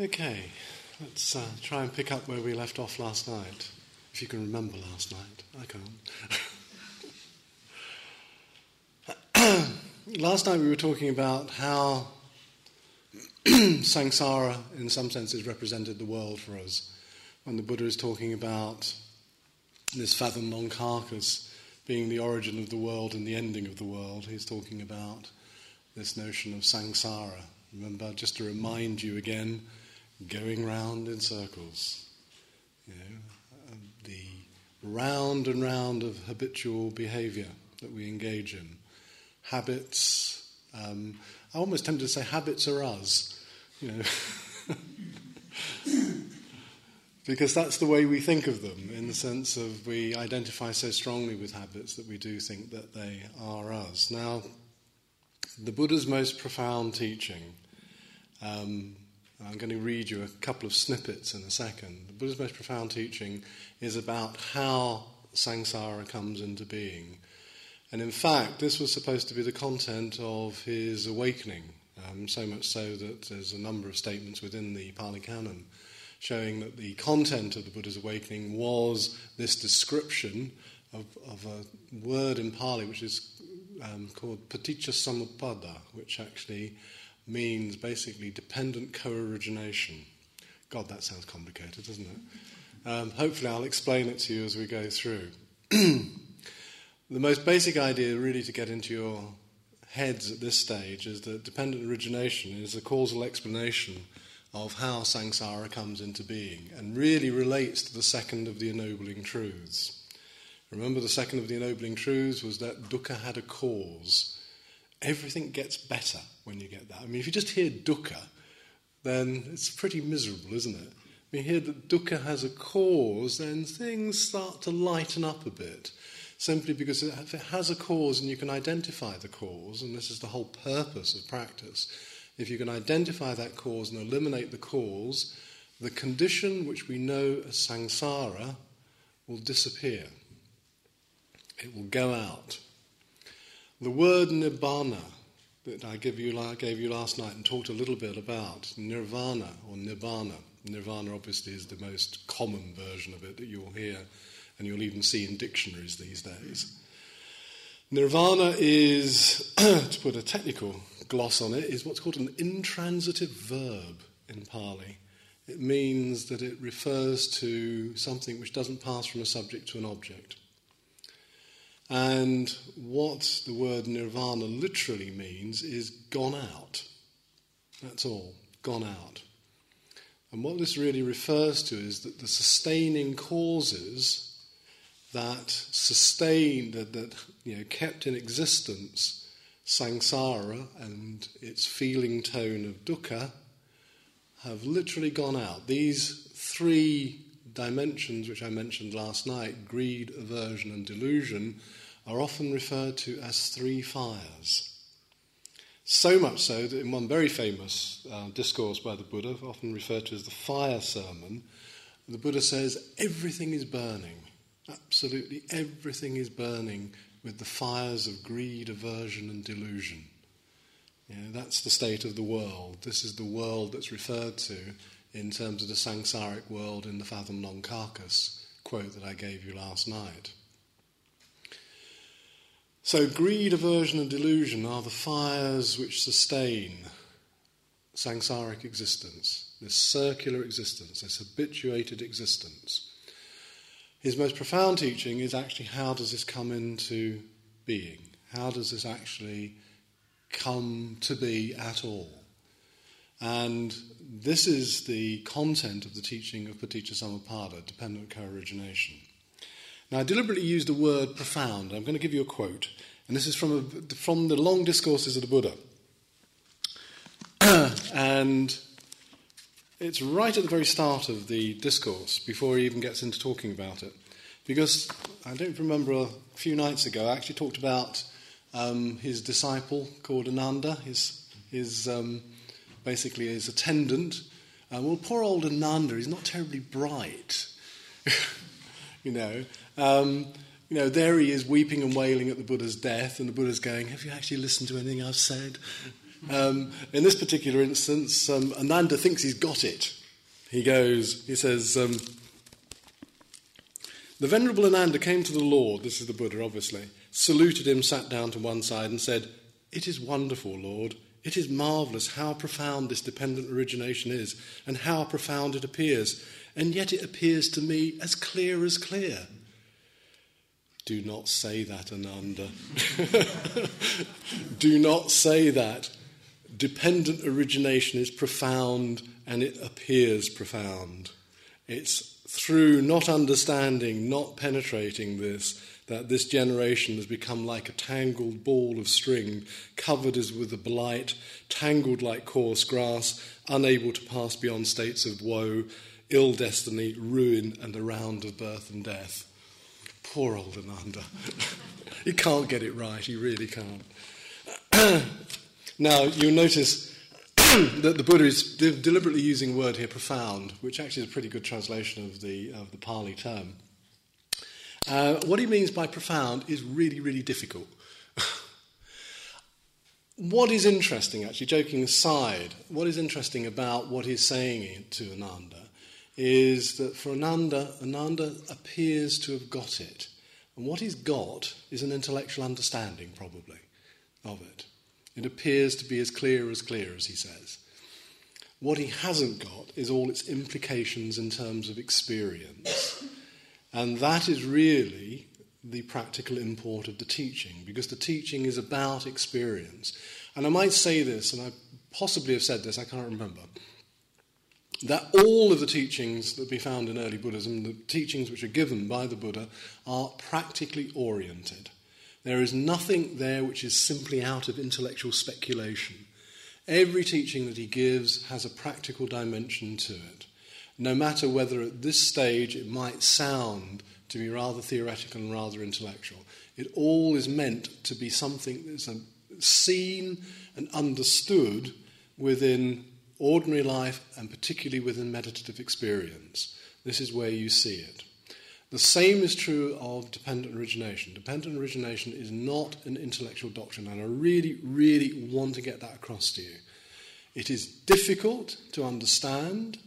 Okay, let's uh, try and pick up where we left off last night. If you can remember last night, I can't. last night we were talking about how samsara, in some senses, represented the world for us. When the Buddha is talking about this fathom long carcass being the origin of the world and the ending of the world, he's talking about this notion of samsara. Remember, just to remind you again, going round in circles. You know, the round and round of habitual behavior that we engage in. Habits, um, I almost tempted to say habits are us, you know. because that's the way we think of them, in the sense of we identify so strongly with habits that we do think that they are us. Now, the Buddha's most profound teaching um, I'm going to read you a couple of snippets in a second. The Buddha's most profound teaching is about how samsara comes into being. And in fact, this was supposed to be the content of his awakening, um, so much so that there's a number of statements within the Pali Canon showing that the content of the Buddha's awakening was this description of, of a word in Pali which is um, called paticca samuppada, which actually means basically dependent co origination. God, that sounds complicated, doesn't it? Um, hopefully, I'll explain it to you as we go through. the most basic idea, really, to get into your heads at this stage is that dependent origination is a causal explanation of how samsara comes into being and really relates to the second of the ennobling truths. Remember, the second of the ennobling truths was that dukkha had a cause everything gets better when you get that. I mean, if you just hear dukkha, then it's pretty miserable, isn't it? When you hear that dukkha has a cause, then things start to lighten up a bit. Simply because if it has a cause and you can identify the cause, and this is the whole purpose of practice, if you can identify that cause and eliminate the cause, the condition which we know as samsara will disappear. It will go out. The word nibbana that I gave you, gave you last night and talked a little bit about, nirvana or nibbana. Nirvana obviously is the most common version of it that you'll hear and you'll even see in dictionaries these days. Nirvana is, to put a technical gloss on it, is what's called an intransitive verb in Pali. It means that it refers to something which doesn't pass from a subject to an object. And what the word nirvana literally means is gone out. That's all, gone out. And what this really refers to is that the sustaining causes that sustain, that, that you know, kept in existence samsara and its feeling tone of dukkha have literally gone out. These three dimensions which I mentioned last night greed, aversion, and delusion are often referred to as three fires. So much so that in one very famous uh, discourse by the Buddha, often referred to as the fire sermon, the Buddha says everything is burning. Absolutely everything is burning with the fires of greed, aversion, and delusion. You know, that's the state of the world. This is the world that's referred to in terms of the samsaric world in the fathom long carcass quote that I gave you last night. So, greed, aversion, and delusion are the fires which sustain samsaric existence, this circular existence, this habituated existence. His most profound teaching is actually how does this come into being? How does this actually come to be at all? And this is the content of the teaching of Paticca Samuppada, dependent co origination. Now, I deliberately used the word profound. I'm going to give you a quote, and this is from, a, from the long discourses of the Buddha. and it's right at the very start of the discourse, before he even gets into talking about it. Because I don't remember a few nights ago, I actually talked about um, his disciple called Ananda, his, his um, basically his attendant. Uh, well, poor old Ananda, he's not terribly bright, you know. Um, you know, there he is weeping and wailing at the Buddha's death, and the Buddha's going, Have you actually listened to anything I've said? Um, in this particular instance, um, Ananda thinks he's got it. He goes, he says, um, The Venerable Ananda came to the Lord, this is the Buddha obviously, saluted him, sat down to one side, and said, It is wonderful, Lord. It is marvellous how profound this dependent origination is, and how profound it appears, and yet it appears to me as clear as clear. Do not say that, Ananda. Do not say that. Dependent origination is profound and it appears profound. It's through not understanding, not penetrating this, that this generation has become like a tangled ball of string, covered as with a blight, tangled like coarse grass, unable to pass beyond states of woe, ill destiny, ruin, and a round of birth and death. Poor old Ananda. he can't get it right, he really can't. now, you'll notice that the Buddha is de- deliberately using the word here, profound, which actually is a pretty good translation of the, of the Pali term. Uh, what he means by profound is really, really difficult. what is interesting, actually, joking aside, what is interesting about what he's saying to Ananda is that for Ananda, Ananda appears to have got it. And what he's got is an intellectual understanding, probably, of it. It appears to be as clear as clear, as he says. What he hasn't got is all its implications in terms of experience. And that is really the practical import of the teaching, because the teaching is about experience. And I might say this, and I possibly have said this, I can't remember that all of the teachings that we found in early Buddhism, the teachings which are given by the Buddha, are practically oriented. There is nothing there which is simply out of intellectual speculation. Every teaching that he gives has a practical dimension to it, no matter whether at this stage it might sound to be rather theoretical and rather intellectual. It all is meant to be something that's um, seen and understood within ordinary life and particularly within meditative experience. This is where you see it. The same is true of dependent origination. Dependent origination is not an intellectual doctrine, and I really, really want to get that across to you. It is difficult to understand,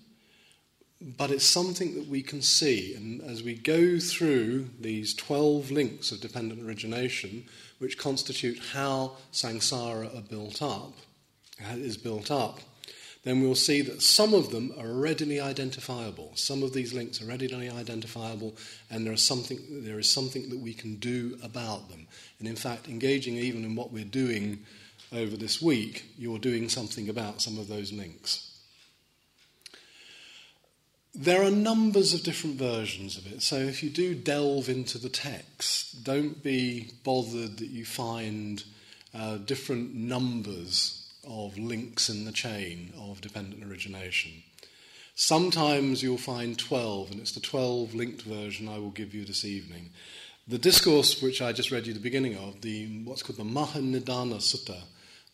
but it's something that we can see. And as we go through these 12 links of dependent origination, which constitute how samsara are built up, is built up, then we'll see that some of them are readily identifiable. Some of these links are readily identifiable, and there is something, there is something that we can do about them. And in fact, engaging even in what we're doing over this week, you're doing something about some of those links. There are numbers of different versions of it, so if you do delve into the text, don't be bothered that you find uh, different numbers of links in the chain of dependent origination. Sometimes you'll find 12, and it's the 12 linked version I will give you this evening. The discourse which I just read you the beginning of, the what's called the Mahanidana Sutta,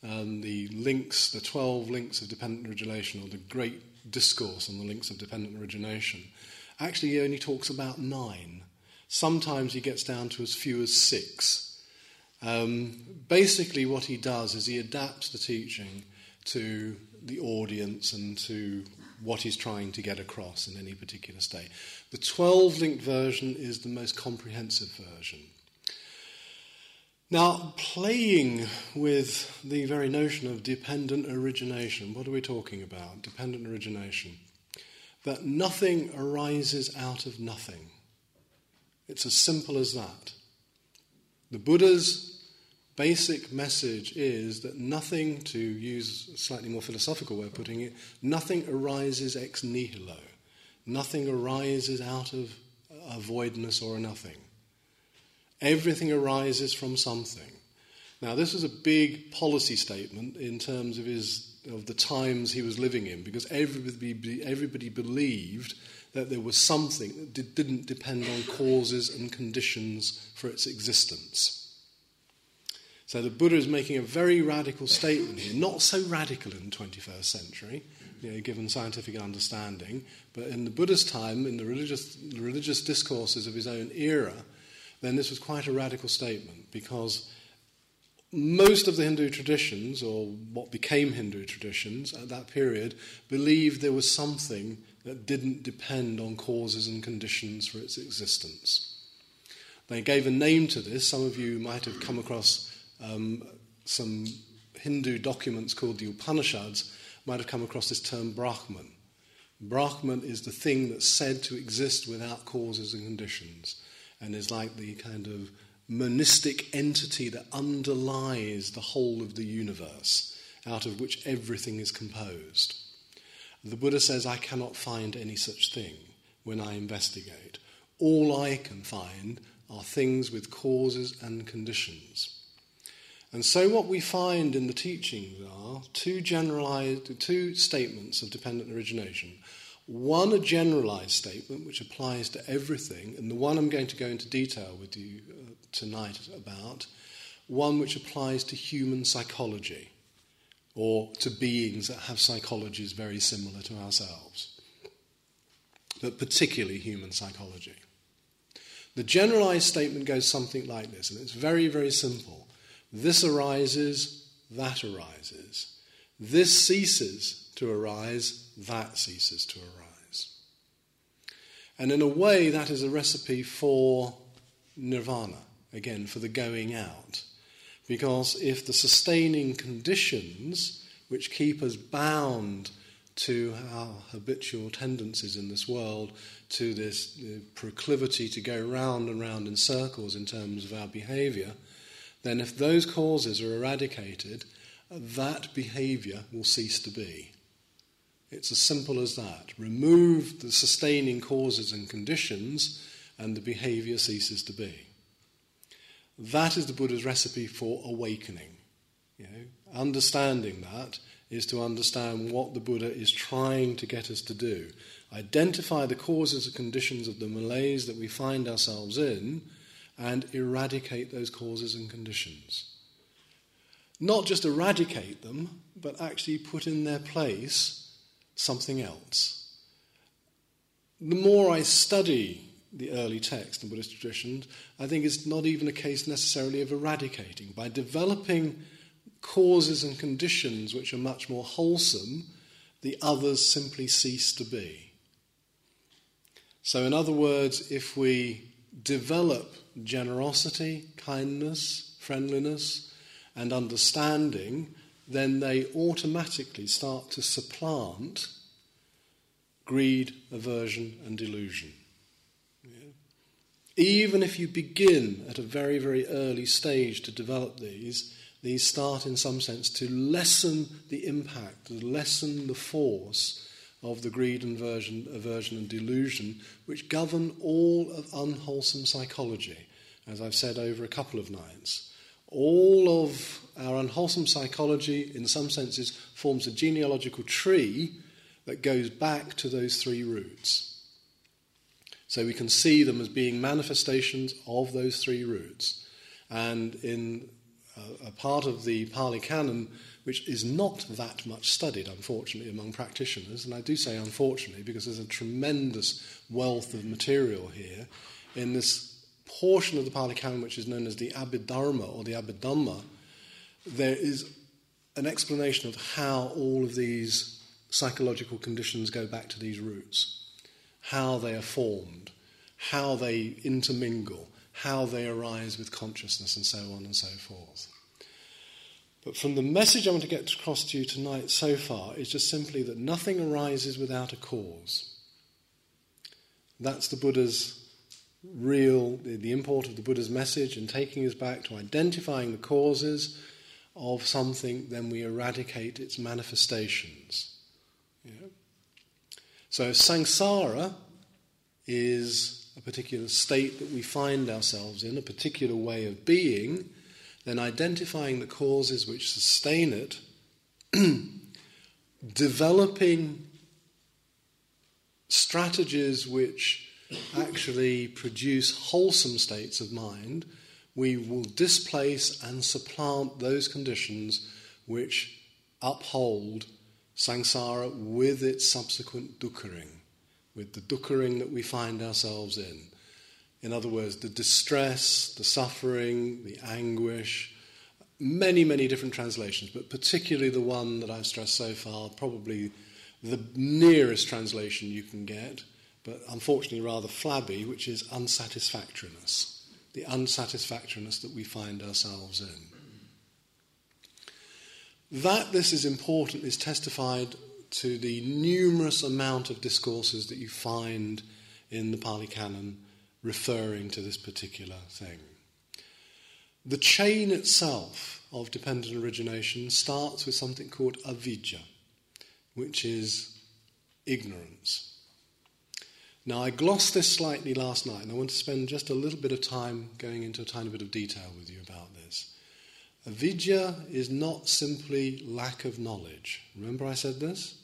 um, the links, the 12 links of dependent origination, or the great discourse on the links of dependent origination, actually he only talks about nine. Sometimes he gets down to as few as six. Um, basically, what he does is he adapts the teaching to the audience and to what he's trying to get across in any particular state. The 12 linked version is the most comprehensive version. Now, playing with the very notion of dependent origination, what are we talking about? Dependent origination. That nothing arises out of nothing. It's as simple as that. The Buddha's basic message is that nothing, to use a slightly more philosophical way of putting it, nothing arises ex nihilo. Nothing arises out of a voidness or a nothing. Everything arises from something. Now, this was a big policy statement in terms of, his, of the times he was living in, because everybody, everybody believed that there was something that didn't depend on causes and conditions for its existence. So the Buddha is making a very radical statement here, not so radical in the 21st century, you know, given scientific understanding, but in the Buddha's time, in the religious, the religious discourses of his own era, then this was quite a radical statement because most of the Hindu traditions, or what became Hindu traditions at that period, believed there was something that didn't depend on causes and conditions for its existence. They gave a name to this. Some of you might have come across um, some Hindu documents called the Upanishads, might have come across this term Brahman. Brahman is the thing that's said to exist without causes and conditions, and is like the kind of monistic entity that underlies the whole of the universe, out of which everything is composed. The Buddha says, I cannot find any such thing when I investigate. All I can find are things with causes and conditions. And so, what we find in the teachings are two generalized, two statements of dependent origination. One, a generalized statement which applies to everything, and the one I'm going to go into detail with you uh, tonight about, one which applies to human psychology or to beings that have psychologies very similar to ourselves, but particularly human psychology. The generalized statement goes something like this, and it's very, very simple. This arises, that arises. This ceases to arise, that ceases to arise. And in a way, that is a recipe for nirvana, again, for the going out. Because if the sustaining conditions which keep us bound to our habitual tendencies in this world, to this proclivity to go round and round in circles in terms of our behavior, then if those causes are eradicated, that behavior will cease to be. It's as simple as that. Remove the sustaining causes and conditions, and the behavior ceases to be. That is the Buddha's recipe for awakening. You know, understanding that is to understand what the Buddha is trying to get us to do. Identify the causes and conditions of the malaise that we find ourselves in and eradicate those causes and conditions. Not just eradicate them, but actually put in their place something else. The more I study the early text and Buddhist traditions, I think it's not even a case necessarily of eradicating. By developing causes and conditions which are much more wholesome, the others simply cease to be. So, in other words, if we develop generosity, kindness, friendliness, and understanding, then they automatically start to supplant greed, aversion, and delusion. Even if you begin at a very, very early stage to develop these, these start in some sense to lessen the impact, to lessen the force of the greed, aversion, aversion and delusion, which govern all of unwholesome psychology, as I've said over a couple of nights. All of our unwholesome psychology, in some senses, forms a genealogical tree that goes back to those three roots. So we can see them as being manifestations of those three roots. And in a, a part of the Pali Canon, which is not that much studied, unfortunately, among practitioners, and I do say unfortunately because there's a tremendous wealth of material here, in this portion of the Pali Canon which is known as the Abhidharma or the Abhidhamma, there is an explanation of how all of these psychological conditions go back to these roots, how they are formed, how they intermingle, how they arise with consciousness, and so on and so forth. But from the message I want to get across to you tonight so far is just simply that nothing arises without a cause. That's the Buddha's real, the import of the Buddha's message and taking us back to identifying the causes of something, then we eradicate its manifestations. Yeah. So samsara is a particular state that we find ourselves in, a particular way of being, then identifying the causes which sustain it, developing strategies which actually produce wholesome states of mind, we will displace and supplant those conditions which uphold samsara with its subsequent dukkering, with the dukkering that we find ourselves in. In other words, the distress, the suffering, the anguish, many, many different translations, but particularly the one that I've stressed so far, probably the nearest translation you can get, but unfortunately rather flabby, which is unsatisfactoriness. The unsatisfactoriness that we find ourselves in. That this is important is testified to the numerous amount of discourses that you find in the Pali Canon referring to this particular thing. The chain itself of dependent origination starts with something called avidya, which is ignorance. Now, I glossed this slightly last night, and I want to spend just a little bit of time going into a tiny bit of detail with you about this. Avidya is not simply lack of knowledge. Remember, I said this?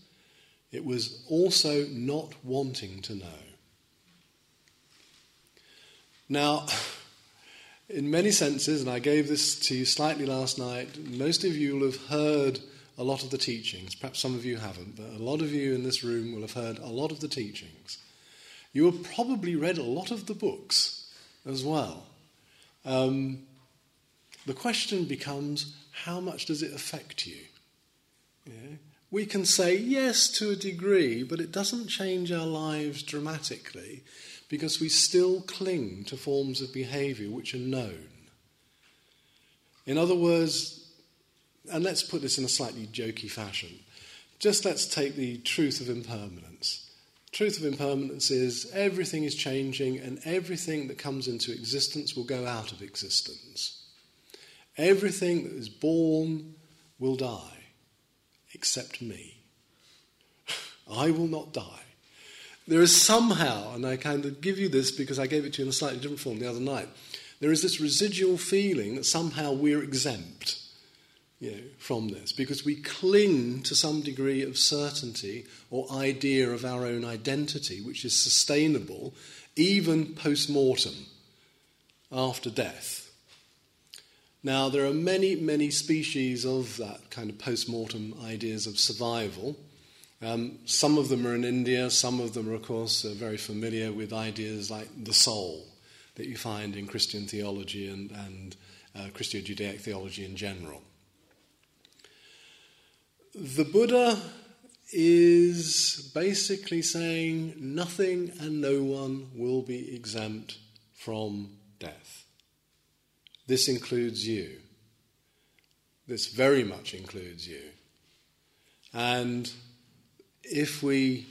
It was also not wanting to know. Now, in many senses, and I gave this to you slightly last night, most of you will have heard a lot of the teachings. Perhaps some of you haven't, but a lot of you in this room will have heard a lot of the teachings. You have probably read a lot of the books as well. Um, the question becomes how much does it affect you? Yeah? We can say yes to a degree, but it doesn't change our lives dramatically because we still cling to forms of behavior which are known. In other words, and let's put this in a slightly jokey fashion, just let's take the truth of impermanence. Truth of impermanence is everything is changing and everything that comes into existence will go out of existence. Everything that is born will die, except me. I will not die. There is somehow, and I kind of give you this because I gave it to you in a slightly different form the other night, there is this residual feeling that somehow we're exempt you know, from this because we cling to some degree of certainty or idea of our own identity, which is sustainable even post mortem, after death. Now, there are many, many species of that kind of post mortem ideas of survival. Um, some of them are in India, some of them are, of course, are very familiar with ideas like the soul that you find in Christian theology and, and uh, Christo Judaic theology in general. The Buddha is basically saying nothing and no one will be exempt from death. This includes you. This very much includes you. And if we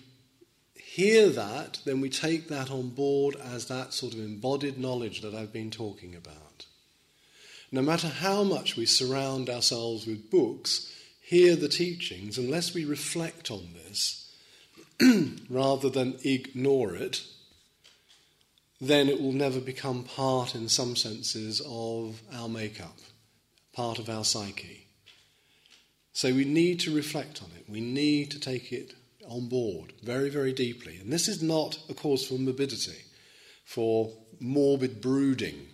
hear that, then we take that on board as that sort of embodied knowledge that I've been talking about. No matter how much we surround ourselves with books, hear the teachings, unless we reflect on this rather than ignore it, then it will never become part, in some senses, of our makeup, part of our psyche. So we need to reflect on it. We need to take it on board very, very deeply. And this is not a cause for morbidity, for morbid brooding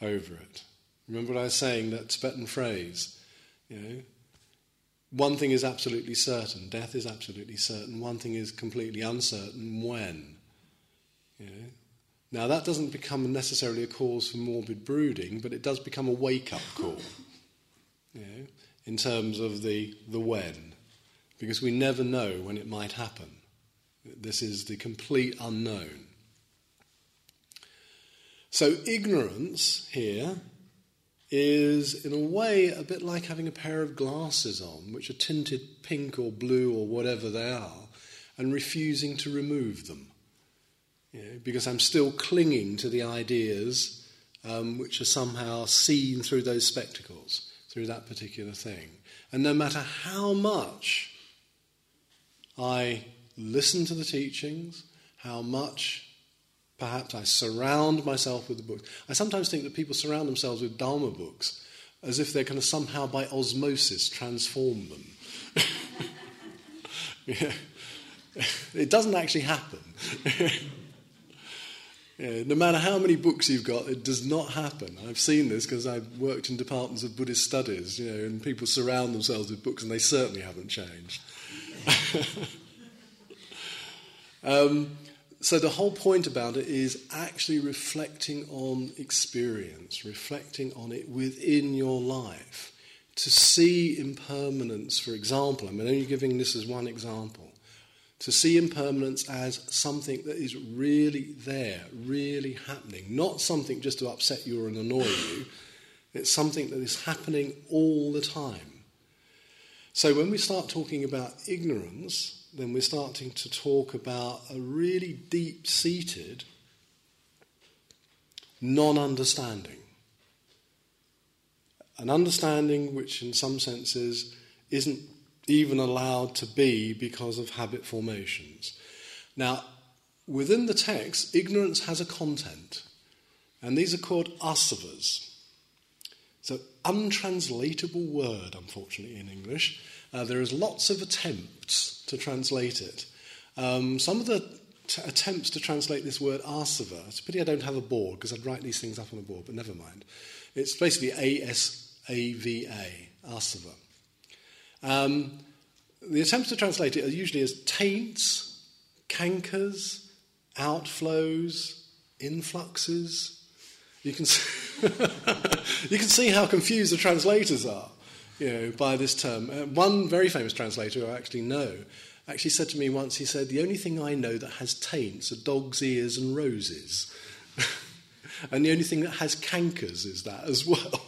over it. Remember what I was saying, that Tibetan phrase, you know, one thing is absolutely certain, death is absolutely certain. One thing is completely uncertain, when. You know? Now, that doesn't become necessarily a cause for morbid brooding, but it does become a wake up call you know, in terms of the, the when because we never know when it might happen. This is the complete unknown. So, ignorance here is, in a way, a bit like having a pair of glasses on, which are tinted pink or blue or whatever they are, and refusing to remove them. You know, because I'm still clinging to the ideas um, which are somehow seen through those spectacles, through that particular thing. And no matter how much I listen to the teachings, how much perhaps I surround myself with the books. I sometimes think that people surround themselves with Dharma books as if they're going to somehow by osmosis transform them. It doesn't actually happen. yeah, no matter how many books you've got, it does not happen. I've seen this because I've worked in departments of Buddhist studies, you know, and people surround themselves with books and they certainly haven't changed. um, so the whole point about it is actually reflecting on experience, reflecting on it within your life. To see impermanence, for example, I'm only giving this as one example, to see impermanence as something that is really there, really happening, not something just to upset you or annoy you. It's something that is happening all the time. So when we start talking about ignorance, then we're starting to talk about a really deep seated non understanding. An understanding which, in some senses, isn't even allowed to be because of habit formations. Now, within the text, ignorance has a content, and these are called asavas. It's an untranslatable word, unfortunately, in English. Uh, there is lots of attempts to translate it. Um, some of the t- attempts to translate this word asava, it's a pity I don't have a board because I'd write these things up on a board, but never mind. It's basically A S A V A, asava. Um, the attempts to translate it are usually as taints, cankers, outflows, influxes. You can see, you can see how confused the translators are you know, by this term. Uh, one very famous translator I actually know actually said to me once, he said, The only thing I know that has taints are dog's ears and roses. and the only thing that has cankers is that as well.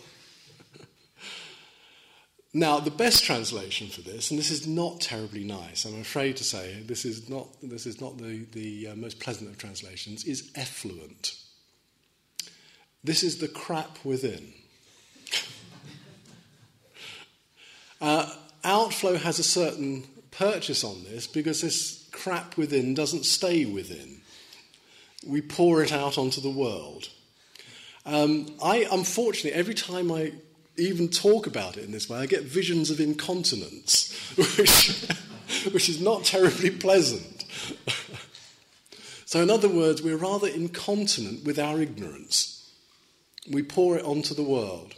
now, the best translation for this, and this is not terribly nice, I'm afraid to say, this is not, this is not the, the uh, most pleasant of translations, is effluent. This is the crap within. Uh, outflow has a certain purchase on this because this crap within doesn't stay within. We pour it out onto the world. Um, I, unfortunately, every time I even talk about it in this way, I get visions of incontinence, which, which is not terribly pleasant. so, in other words, we're rather incontinent with our ignorance. We pour it onto the world.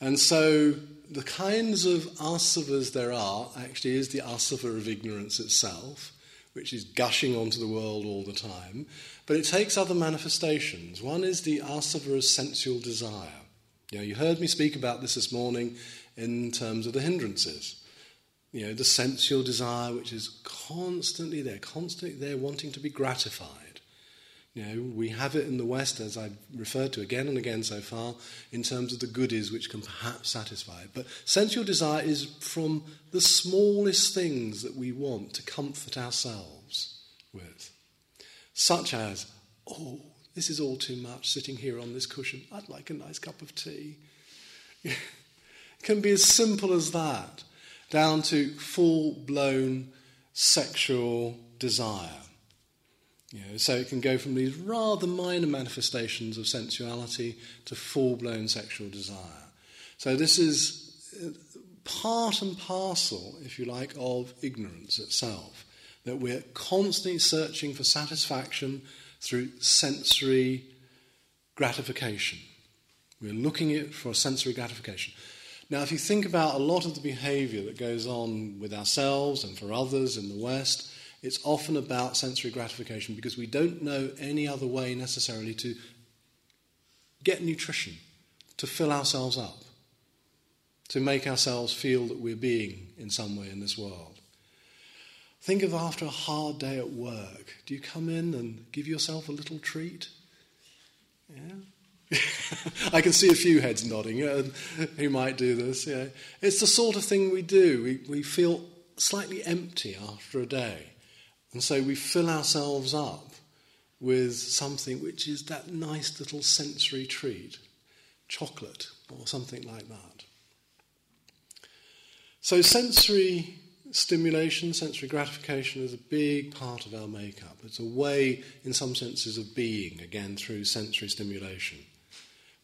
And so, the kinds of asavas there are actually is the asava of ignorance itself, which is gushing onto the world all the time, but it takes other manifestations. One is the asava of sensual desire. You know, you heard me speak about this this morning in terms of the hindrances. You know, the sensual desire, which is constantly there, constantly there, wanting to be gratified. You know, we have it in the West, as I've referred to again and again so far, in terms of the goodies which can perhaps satisfy. It. But sensual desire is from the smallest things that we want to comfort ourselves with, such as, oh, this is all too much sitting here on this cushion. I'd like a nice cup of tea. it can be as simple as that, down to full blown sexual desire. You know, so it can go from these rather minor manifestations of sensuality to full blown sexual desire. So this is uh, part and parcel, if you like, of ignorance itself. That we're constantly searching for satisfaction through sensory gratification. We're looking for sensory gratification. Now, if you think about a lot of the behavior that goes on with ourselves and for others in the West, it's often about sensory gratification because we don't know any other way necessarily to get nutrition, to fill ourselves up, to make ourselves feel that we're being in some way in this world. Think of after a hard day at work. Do you come in and give yourself a little treat? Yeah. I can see a few heads nodding yeah, who might do this. Yeah. It's the sort of thing we do. We, we feel slightly empty after a day. And so we fill ourselves up with something which is that nice little sensory treat, chocolate or something like that. So, sensory stimulation, sensory gratification is a big part of our makeup. It's a way, in some senses, of being, again, through sensory stimulation.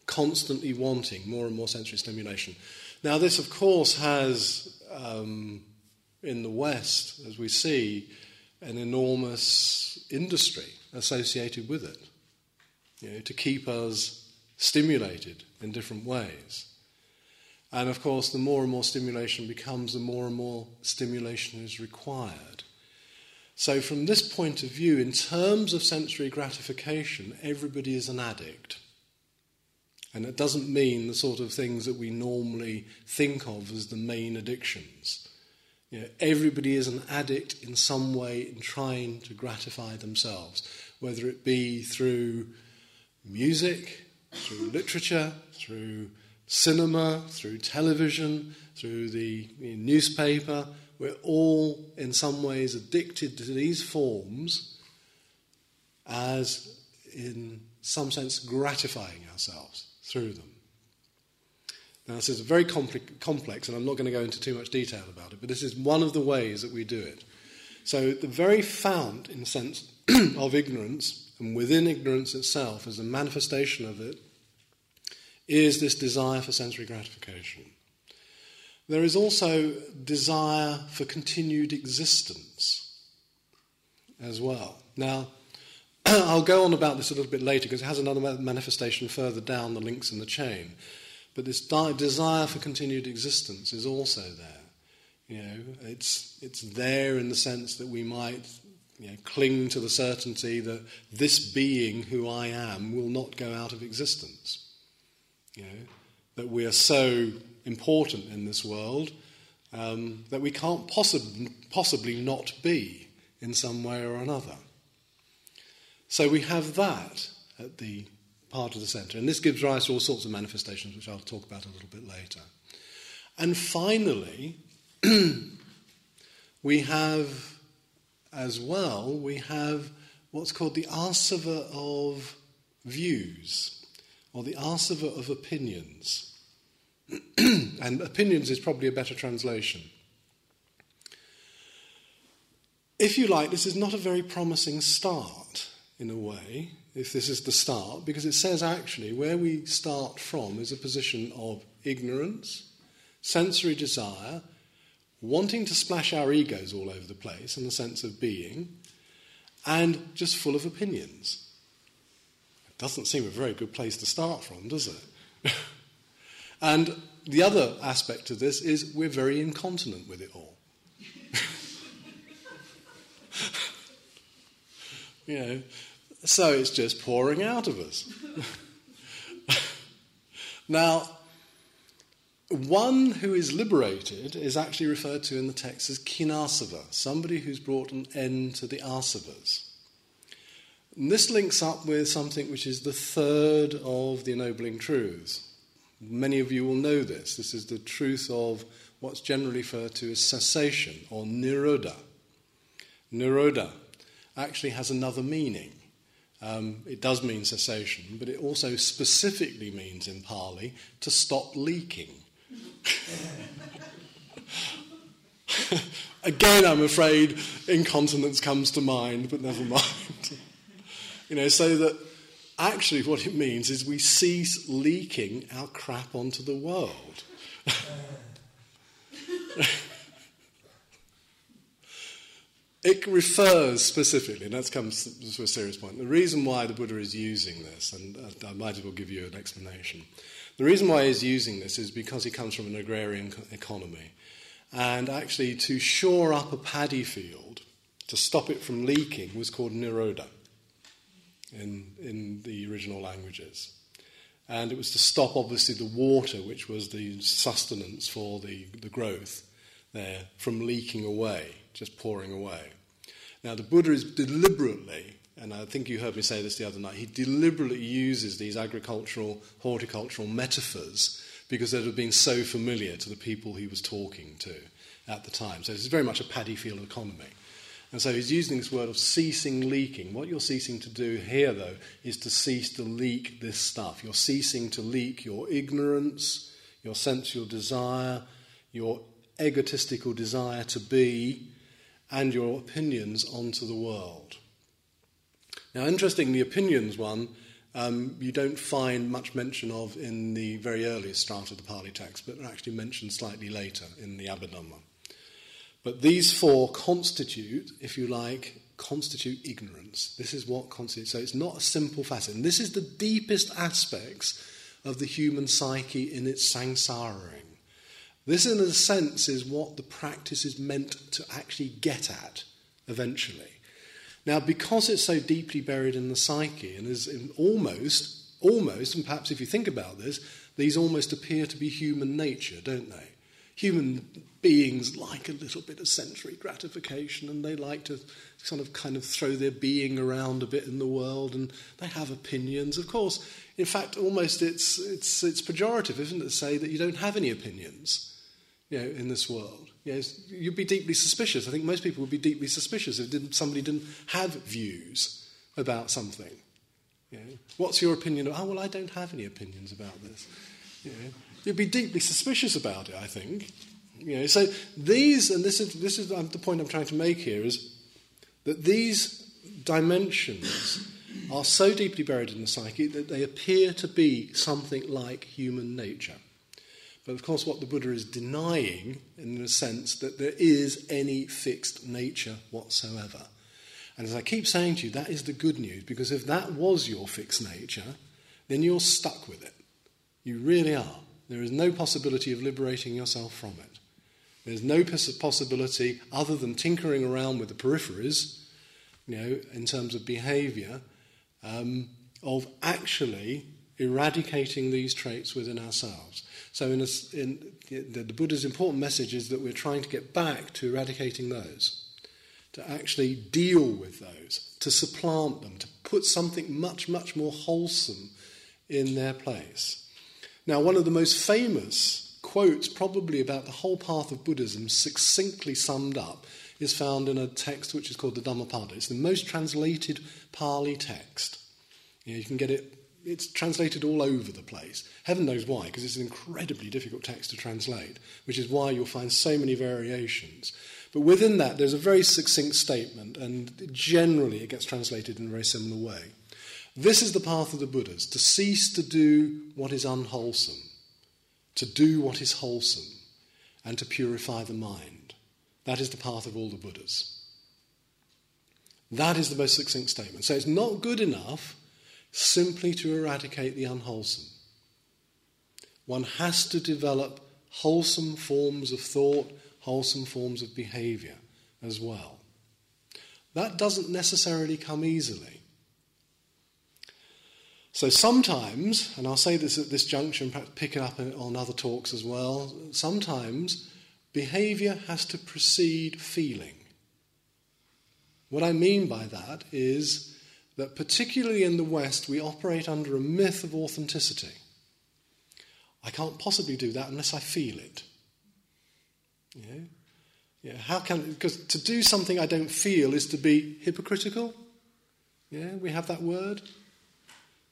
Constantly wanting more and more sensory stimulation. Now, this, of course, has, um, in the West, as we see, an enormous industry associated with it, you know, to keep us stimulated in different ways. And of course, the more and more stimulation becomes, the more and more stimulation is required. So, from this point of view, in terms of sensory gratification, everybody is an addict. And it doesn't mean the sort of things that we normally think of as the main addictions. You know, everybody is an addict in some way in trying to gratify themselves, whether it be through music, through literature, through cinema, through television, through the newspaper. We're all, in some ways, addicted to these forms as, in some sense, gratifying ourselves through them. Now, this is very complex, and I'm not going to go into too much detail about it, but this is one of the ways that we do it. So, the very fount, in sense, of ignorance, and within ignorance itself, as a manifestation of it, is this desire for sensory gratification. There is also desire for continued existence as well. Now, I'll go on about this a little bit later because it has another manifestation further down the links in the chain. But this di- desire for continued existence is also there. You know, it's, it's there in the sense that we might you know, cling to the certainty that this being who I am will not go out of existence. You know, that we are so important in this world um, that we can't possi- possibly not be in some way or another. So we have that at the part of the centre, and this gives rise to all sorts of manifestations, which I'll talk about a little bit later. And finally, we have as well, we have what's called the asava of views, or the asava of opinions. and opinions is probably a better translation. If you like, this is not a very promising start, in a way, if this is the start, because it says actually where we start from is a position of ignorance, sensory desire, wanting to splash our egos all over the place in the sense of being, and just full of opinions. It doesn't seem a very good place to start from, does it? and the other aspect of this is we're very incontinent with it all. you know, so it's just pouring out of us. now, one who is liberated is actually referred to in the text as khinasava, somebody who's brought an end to the asavas. And this links up with something which is the third of the ennobling truths. Many of you will know this. This is the truth of what's generally referred to as cessation or nirodha. Nirodha actually has another meaning. Um, it does mean cessation, but it also specifically means in Pali to stop leaking. Again, I'm afraid incontinence comes to mind, but never mind. you know, so that actually what it means is we cease leaking our crap onto the world. it refers specifically, and that comes to a serious point. The reason why the Buddha is using this, and uh, I might as well give you an explanation. The reason why he's using this is because he comes from an agrarian economy. And actually, to shore up a paddy field, to stop it from leaking, was called nirodha in, in the original languages. And it was to stop, obviously, the water, which was the sustenance for the, the growth there, from leaking away, just pouring away. Now, the Buddha is deliberately and I think you heard me say this the other night, he deliberately uses these agricultural, horticultural metaphors because they have been so familiar to the people he was talking to at the time. So it's very much a paddy field economy. And so he's using this word of ceasing leaking. What you're ceasing to do here, though, is to cease to leak this stuff. You're ceasing to leak your ignorance, your sensual desire, your egotistical desire to be, and your opinions onto the world. Now, interesting, the opinions one um, you don't find much mention of in the very earliest strata of the Pali text, but are actually mentioned slightly later in the Abhidhamma. But these four constitute, if you like, constitute ignorance. This is what constitutes. So it's not a simple facet. And this is the deepest aspects of the human psyche in its samsaring. This, in a sense, is what the practice is meant to actually get at eventually. Now, because it's so deeply buried in the psyche and is almost, almost, and perhaps if you think about this, these almost appear to be human nature, don't they? Human beings like a little bit of sensory gratification and they like to sort of kind of throw their being around a bit in the world and they have opinions. Of course, in fact, almost it's, it's, it's pejorative, isn't it, to say that you don't have any opinions you know, in this world. Yes, you'd be deeply suspicious. I think most people would be deeply suspicious if didn't, somebody didn't have views about something. You know, what's your opinion? oh, well, I don't have any opinions about this. You know, you'd be deeply suspicious about it, I think. You know, so these, and this is, this is um, the point I'm trying to make here, is that these dimensions are so deeply buried in the psyche that they appear to be something like human nature. But of course, what the Buddha is denying, in the sense that there is any fixed nature whatsoever. And as I keep saying to you, that is the good news, because if that was your fixed nature, then you're stuck with it. You really are. There is no possibility of liberating yourself from it. There's no possibility, other than tinkering around with the peripheries, you know, in terms of behavior, um, of actually eradicating these traits within ourselves. So, in, a, in the, the Buddha's important message is that we're trying to get back to eradicating those, to actually deal with those, to supplant them, to put something much, much more wholesome in their place. Now, one of the most famous quotes, probably about the whole path of Buddhism, succinctly summed up, is found in a text which is called the Dhammapada. It's the most translated Pali text. You, know, you can get it it's translated all over the place. Heaven knows why, because it's an incredibly difficult text to translate, which is why you'll find so many variations. But within that, there's a very succinct statement, and generally it gets translated in a very similar way. This is the path of the Buddhas to cease to do what is unwholesome, to do what is wholesome, and to purify the mind. That is the path of all the Buddhas. That is the most succinct statement. So it's not good enough simply to eradicate the unwholesome. One has to develop wholesome forms of thought, wholesome forms of behavior as well. That doesn't necessarily come easily. So sometimes, and I'll say this at this junction, perhaps pick it up on other talks as well, sometimes behavior has to precede feeling. What I mean by that is that particularly in the West, we operate under a myth of authenticity. I can't possibly do that unless I feel it. Yeah? Yeah, how can, because to do something I don't feel is to be hypocritical. Yeah, we have that word.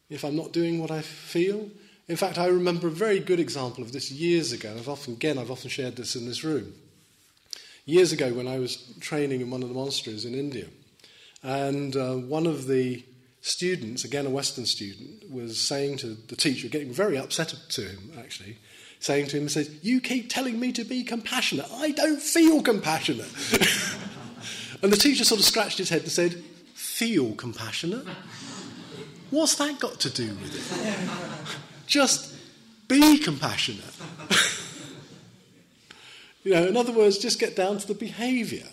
If I'm not doing what I feel. In fact, I remember a very good example of this years ago. I've often, again, I've often shared this in this room. Years ago, when I was training in one of the monasteries in India, and uh, one of the students, again a Western student, was saying to the teacher, getting very upset to him actually, saying to him, says, You keep telling me to be compassionate. I don't feel compassionate. and the teacher sort of scratched his head and said, Feel compassionate? What's that got to do with it? Just be compassionate. you know, in other words, just get down to the behaviour.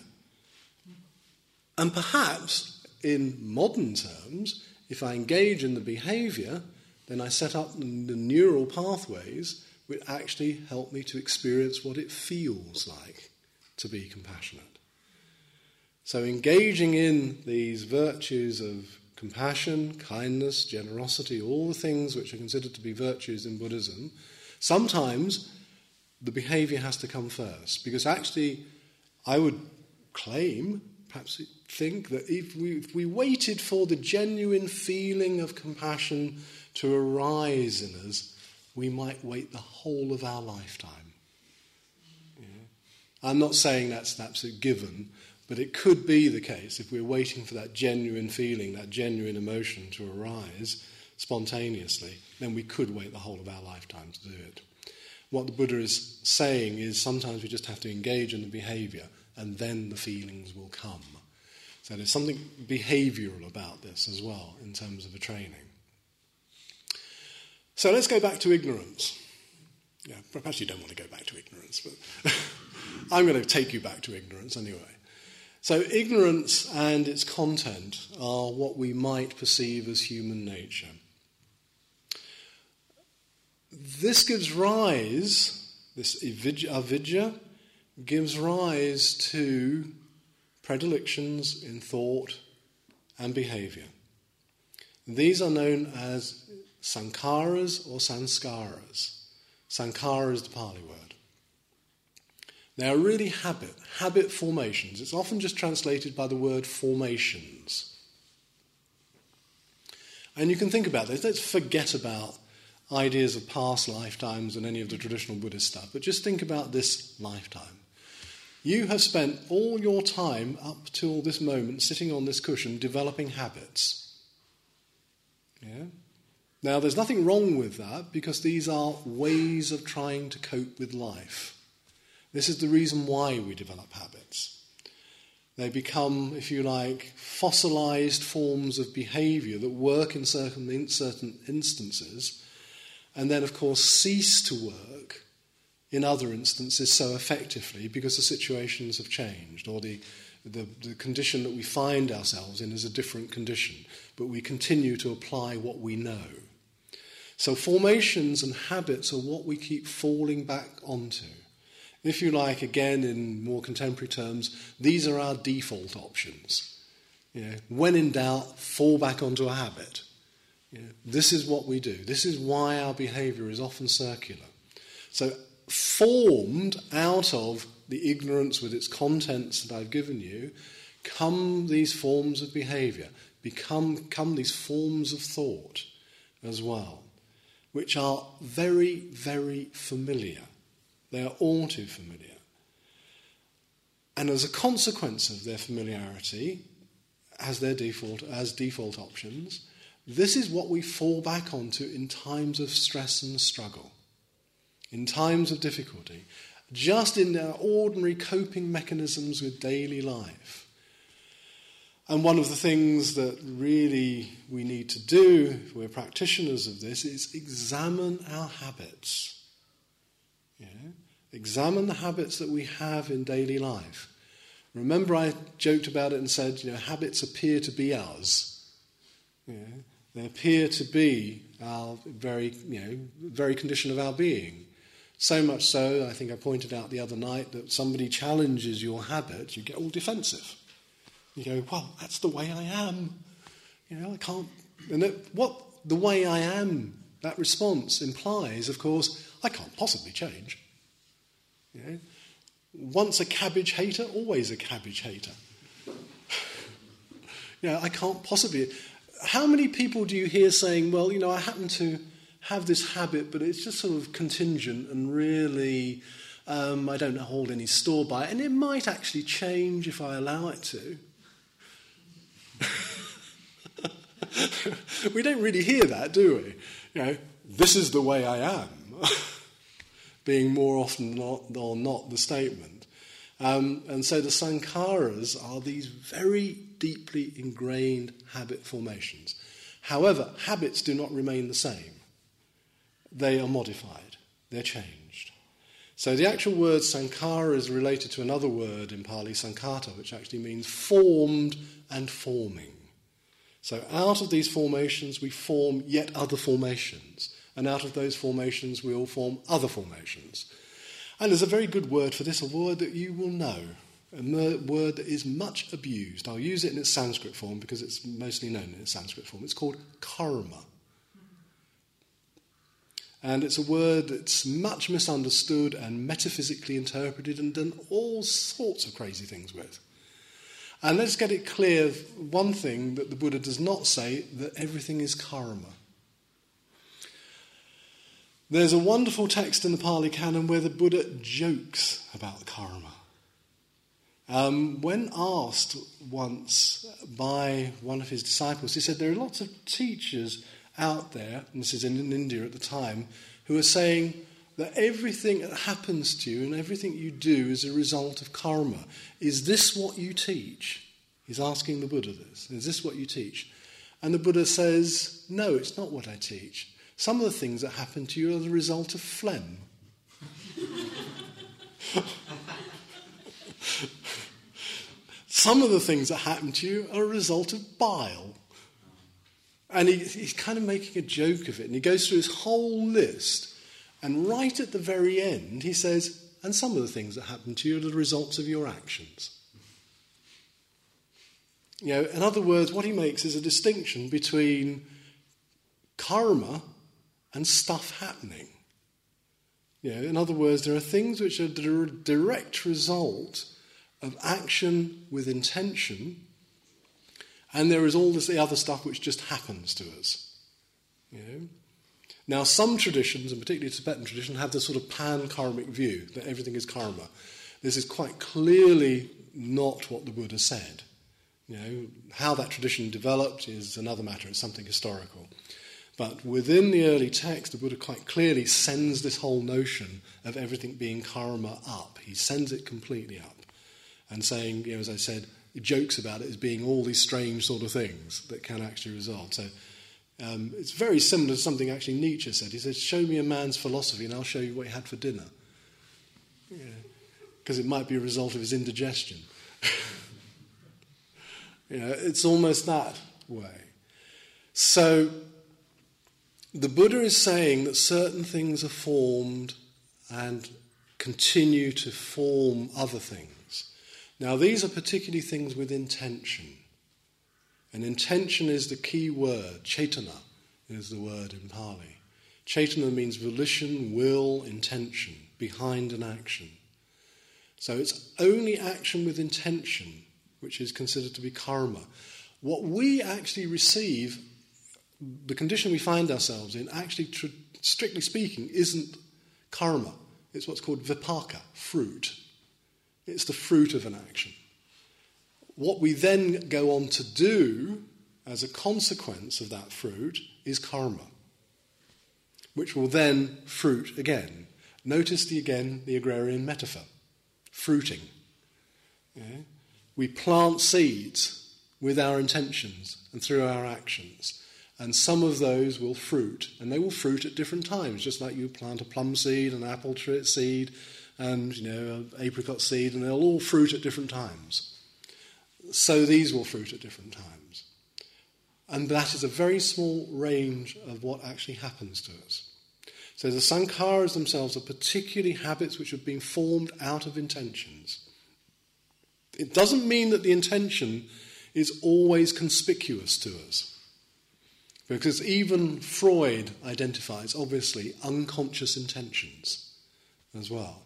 And perhaps, in modern terms, if I engage in the behavior, then I set up the neural pathways which actually help me to experience what it feels like to be compassionate. So, engaging in these virtues of compassion, kindness, generosity, all the things which are considered to be virtues in Buddhism, sometimes the behavior has to come first. Because actually, I would claim perhaps think that if we, if we waited for the genuine feeling of compassion to arise in us, we might wait the whole of our lifetime. Yeah. I'm not saying that's an absolute given, but it could be the case if we're waiting for that genuine feeling, that genuine emotion to arise spontaneously, then we could wait the whole of our lifetime to do it. What the Buddha is saying is sometimes we just have to engage in the behavior and then the feelings will come. So there's something behavioral about this as well in terms of a training. So let's go back to ignorance. Yeah, perhaps you don't want to go back to ignorance, but I'm going to take you back to ignorance anyway. So, ignorance and its content are what we might perceive as human nature. This gives rise, this avidya, gives rise to predilections in thought and behavior. These are known as sankharas or sanskaras. Sankhara is the Pali word. They are really habit, habit formations. It's often just translated by the word formations. And you can think about this. Let's forget about ideas of past lifetimes and any of the traditional Buddhist stuff, but just think about this lifetime. You have spent all your time up till this moment sitting on this cushion developing habits. Yeah? Now, there's nothing wrong with that because these are ways of trying to cope with life. This is the reason why we develop habits. They become, if you like, fossilized forms of behavior that work in certain, certain instances and then, of course, cease to work in other instances so effectively because the situations have changed or the, the, the, condition that we find ourselves in is a different condition, but we continue to apply what we know. So, formations and habits are what we keep falling back onto. If you like, again, in more contemporary terms, these are our default options. You know, when in doubt, fall back onto a habit. You know, this is what we do. This is why our behavior is often circular. So, formed out of the ignorance with its contents that I've given you, come these forms of behavior, become come these forms of thought as well, which are very, very familiar. They are all too familiar. And as a consequence of their familiarity, as their default, as default options, this is what we fall back onto in times of stress and struggle in times of difficulty, just in our ordinary coping mechanisms with daily life. And one of the things that really we need to do, if we're practitioners of this, is examine our habits. Examine the habits that we have in daily life. Remember, I joked about it and said, you know, habits appear to be ours. They appear to be our very, you know, very condition of our being. So much so, I think I pointed out the other night that somebody challenges your habit, you get all defensive. You go, well, that's the way I am. You know, I can't. And what the way I am, that response implies, of course, I can't possibly change. You know, once a cabbage hater, always a cabbage hater. you know, I can't possibly. How many people do you hear saying, well, you know, I happen to have this habit, but it's just sort of contingent and really, um, I don't hold any store by it, and it might actually change if I allow it to. we don't really hear that, do we? You know, this is the way I am, being more often not, or not the statement. Um, and so the sankharas are these very deeply ingrained habit formations. However, habits do not remain the same they are modified, they're changed. So the actual word sankhara is related to another word in Pali, sankhata, which actually means formed and forming. So out of these formations, we form yet other formations. And out of those formations, we all form other formations. And there's a very good word for this, a word that you will know, a word that is much abused. I'll use it in its Sanskrit form because it's mostly known in its Sanskrit form. It's called karma. And it's a word that's much misunderstood and metaphysically interpreted and done all sorts of crazy things with. And let's get it clear one thing that the Buddha does not say that everything is karma. There's a wonderful text in the Pali Canon where the Buddha jokes about karma. Um, when asked once by one of his disciples, he said, There are lots of teachers out there, and this is in India at the time, who are saying that everything that happens to you and everything you do is a result of karma. Is this what you teach? He's asking the Buddha this. Is this what you teach? And the Buddha says, No, it's not what I teach. Some of the things that happen to you are the result of phlegm. some of the things that happen to you are a result of bile. And he, he's kind of making a joke of it. And he goes through his whole list. And right at the very end, he says, and some of the things that happen to you are the results of your actions. You know, in other words, what he makes is a distinction between karma and stuff happening. You know, in other words, there are things which are the direct result of action with intention, and there is all this other stuff which just happens to us. You know? Now, some traditions, and particularly Tibetan tradition, have this sort of pan karmic view that everything is karma. This is quite clearly not what the Buddha said. You know, how that tradition developed is another matter, it's something historical. But within the early text, the Buddha quite clearly sends this whole notion of everything being karma up. He sends it completely up. And saying, you know, as I said, jokes about it as being all these strange sort of things that can actually result. So um, it's very similar to something actually Nietzsche said. He said, Show me a man's philosophy and I'll show you what he had for dinner. Because yeah. it might be a result of his indigestion. you know, it's almost that way. So the Buddha is saying that certain things are formed and continue to form other things. Now, these are particularly things with intention. And intention is the key word. Cetana is the word in Pali. Cetana means volition, will, intention, behind an action. So it's only action with intention which is considered to be karma. What we actually receive the condition we find ourselves in, actually, tr- strictly speaking, isn't karma. It's what's called vipaka, fruit. It's the fruit of an action. What we then go on to do as a consequence of that fruit is karma, which will then fruit again. Notice the again the agrarian metaphor fruiting. Yeah? We plant seeds with our intentions and through our actions. And some of those will fruit, and they will fruit at different times, just like you plant a plum seed, an apple tree seed, and you know, apricot seed, and they'll all fruit at different times. So these will fruit at different times. And that is a very small range of what actually happens to us. So the sankharas themselves are particularly habits which have been formed out of intentions. It doesn't mean that the intention is always conspicuous to us. Because even Freud identifies, obviously, unconscious intentions as well.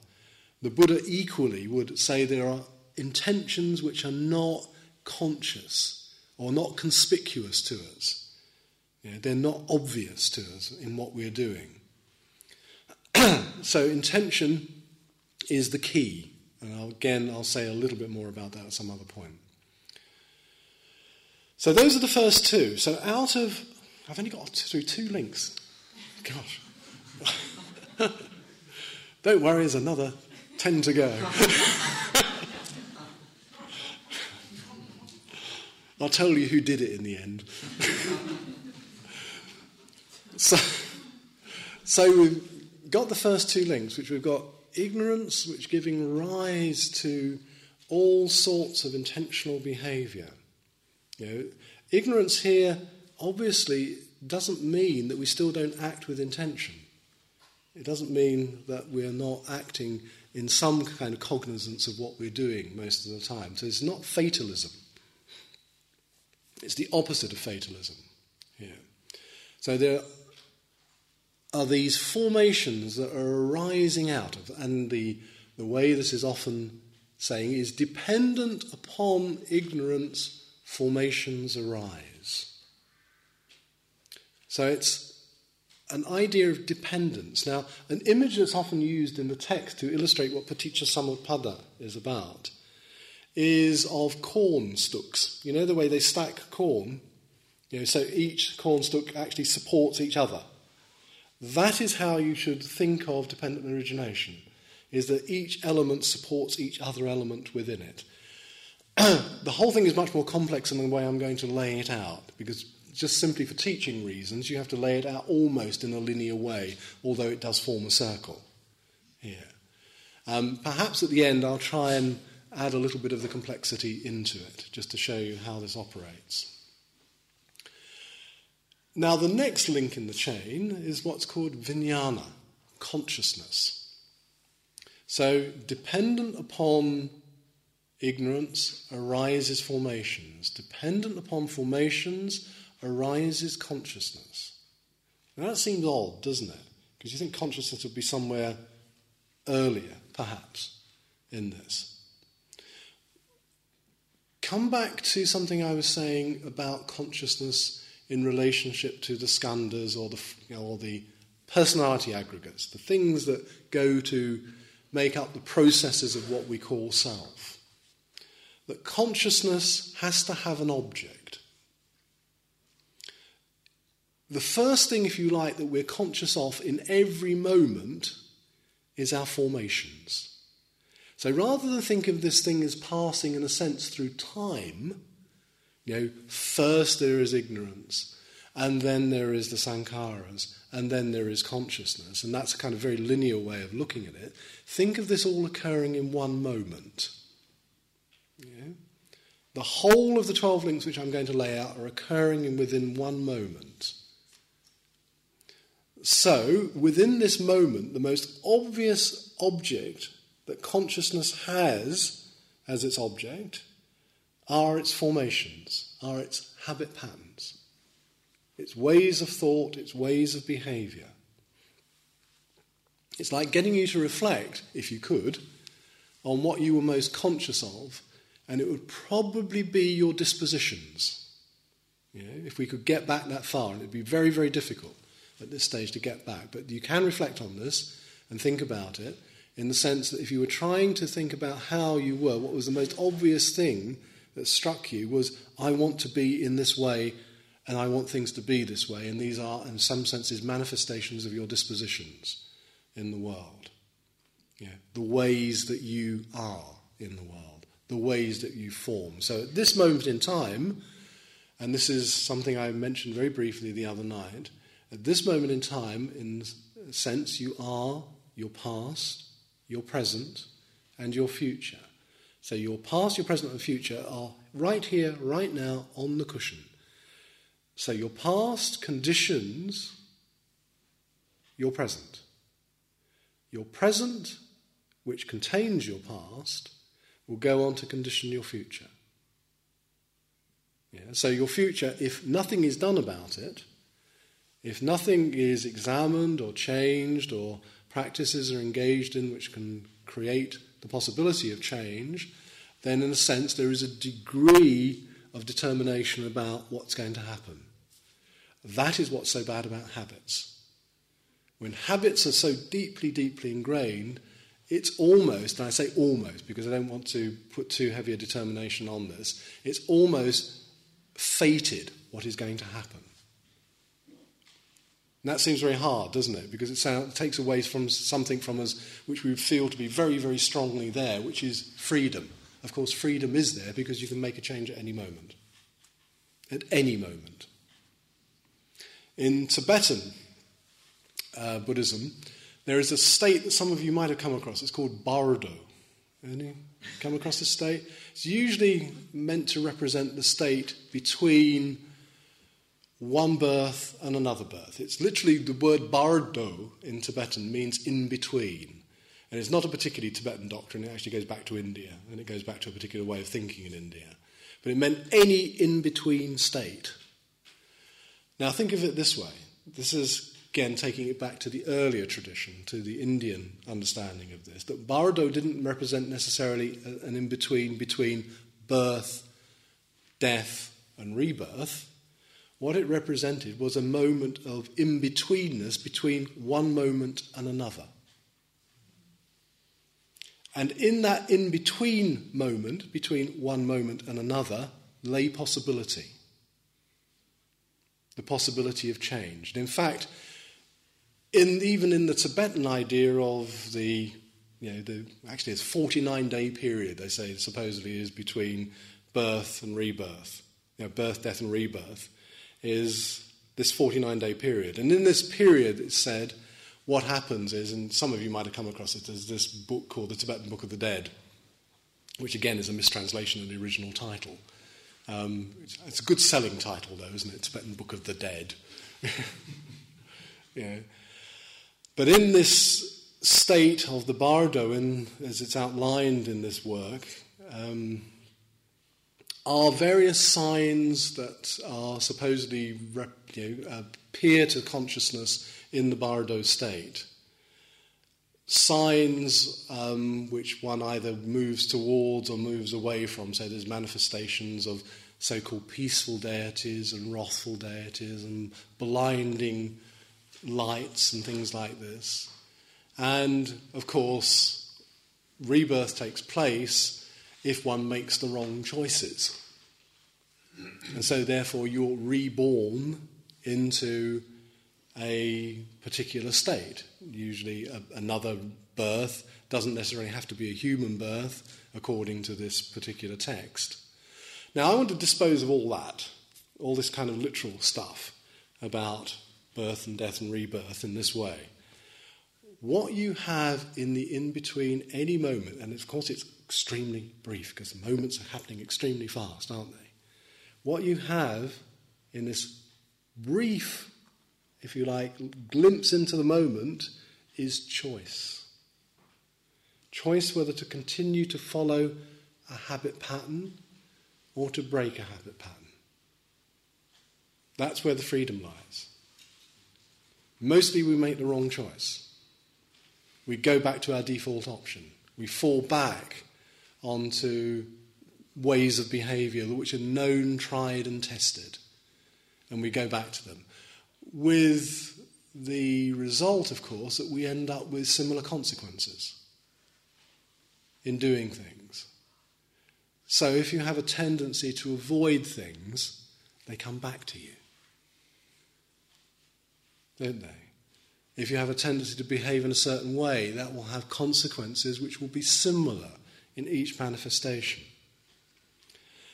The Buddha equally would say there are intentions which are not conscious or not conspicuous to us. They're not obvious to us in what we're doing. so, intention is the key. And I'll, again, I'll say a little bit more about that at some other point. So, those are the first two. So, out of I've only got through two links. Gosh. Don't worry, there's another 10 to go. I'll tell you who did it in the end. so, so we've got the first two links, which we've got ignorance, which giving rise to all sorts of intentional behaviour. You know, ignorance here obviously doesn't mean that we still don't act with intention. It doesn't mean that we're not acting in some kind of cognizance of what we're doing most of the time. So it's not fatalism. It's the opposite of fatalism here. So there are these formations that are arising out of, and the, the way this is often saying is dependent upon ignorance, formations arise. So it's an idea of dependence. Now, an image that's often used in the text to illustrate what Paticca Samuppada is about is of corn stooks. You know the way they stack corn? You know, so each corn stook actually supports each other. That is how you should think of dependent origination, is that each element supports each other element within it. the whole thing is much more complex than the way I'm going to lay it out, because just simply for teaching reasons, you have to lay it out almost in a linear way, although it does form a circle here. Um, perhaps at the end I'll try and add a little bit of the complexity into it, just to show you how this operates. Now, the next link in the chain is what's called vijnana, consciousness. So, dependent upon ignorance arises formations. Dependent upon formations arises consciousness. Now, that seems odd, doesn't it? Because you think consciousness would be somewhere earlier, perhaps, in this. Come back to something I was saying about consciousness in relationship to the skandhas or the, you know, or the personality aggregates, the things that go to make up the processes of what we call self. That consciousness has to have an object. The first thing, if you like, that we're conscious of in every moment is our formations. So rather than think of this thing as passing in a sense through time, you know, first there is ignorance, and then there is the sankharas, and then there is consciousness, and that's a kind of very linear way of looking at it. Think of this all occurring in one moment. Yeah? The whole of the 12 links which I'm going to lay out are occurring in within one moment. So, within this moment, the most obvious object that consciousness has as its object are its formations, are its habit patterns, its ways of thought, its ways of behavior. It's like getting you to reflect, if you could, on what you were most conscious of, and it would probably be your dispositions. You know, if we could get back that far, and it would be very, very difficult at this stage to get back. But you can reflect on this and think about it in the sense that if you were trying to think about how you were, what was the most obvious thing that struck you was, I want to be in this way and I want things to be this way. And these are, in some senses, manifestations of your dispositions in the world. Yeah, the ways that you are in the world, the ways that you form. So at this moment in time, and this is something I mentioned very briefly the other night, at this moment in time, in a sense, you are your past, your present, and your future. So your past, your present, and future are right here, right now, on the cushion. So your past conditions your present. Your present, which contains your past, will go on to condition your future. Yeah, so your future, if nothing is done about it, if nothing is examined or changed or practices are engaged in which can create the possibility of change, then in a sense there is a degree of determination about what's going to happen. That is what's so bad about habits. When habits are so deeply, deeply ingrained, it's almost, and I say almost because I don't want to put too heavy a determination on this, it's almost fated what is going to happen. And that seems very hard, doesn't it? Because it, takes away from something from us which we feel to be very, very strongly there, which is freedom. Of course, freedom is there because you can make a change at any moment. At any moment. In Tibetan uh, Buddhism, there is a state that some of you might have come across. It's called Bardo. Any come across this state? It's usually meant to represent the state between one birth and another birth. It's literally the word bardo in Tibetan means in between. And it's not a particularly Tibetan doctrine, it actually goes back to India, and it goes back to a particular way of thinking in India. But it meant any in between state. Now think of it this way this is, again, taking it back to the earlier tradition, to the Indian understanding of this, that bardo didn't represent necessarily an in between between birth, death, and rebirth what it represented was a moment of in betweenness between one moment and another. And in that in between moment, between one moment and another, lay possibility. The possibility of change. And in fact, in, even in the Tibetan idea of the, you know, the, actually it's 49 day period, they say supposedly is between birth and rebirth, you know, birth, death, and rebirth is this 49 day period. And in this period, it said, what happens is, and some of you might have come across it, there's this book called the Tibetan Book of the Dead. which again is a mistranslation of the original title. Um, it's, it's, a good selling title, though, isn't it? Tibetan Book of the Dead. yeah. But in this state of the bardo, in, as it's outlined in this work, um, are various signs that are supposedly you know, appear to consciousness in the bardo state. Signs um, which one either moves towards or moves away from. So there's manifestations of so called peaceful deities and wrathful deities and blinding lights and things like this. And of course, rebirth takes place if one makes the wrong choices. And so, therefore, you're reborn into a particular state. Usually, a, another birth doesn't necessarily have to be a human birth, according to this particular text. Now, I want to dispose of all that, all this kind of literal stuff about birth and death and rebirth in this way. What you have in the in between any moment, and of course it's extremely brief because the moments are happening extremely fast, aren't they? What you have in this brief, if you like, glimpse into the moment is choice. Choice whether to continue to follow a habit pattern or to break a habit pattern. That's where the freedom lies. Mostly we make the wrong choice. We go back to our default option. We fall back onto ways of behavior which are known, tried, and tested. And we go back to them. With the result, of course, that we end up with similar consequences in doing things. So if you have a tendency to avoid things, they come back to you. Don't they? If you have a tendency to behave in a certain way, that will have consequences which will be similar in each manifestation.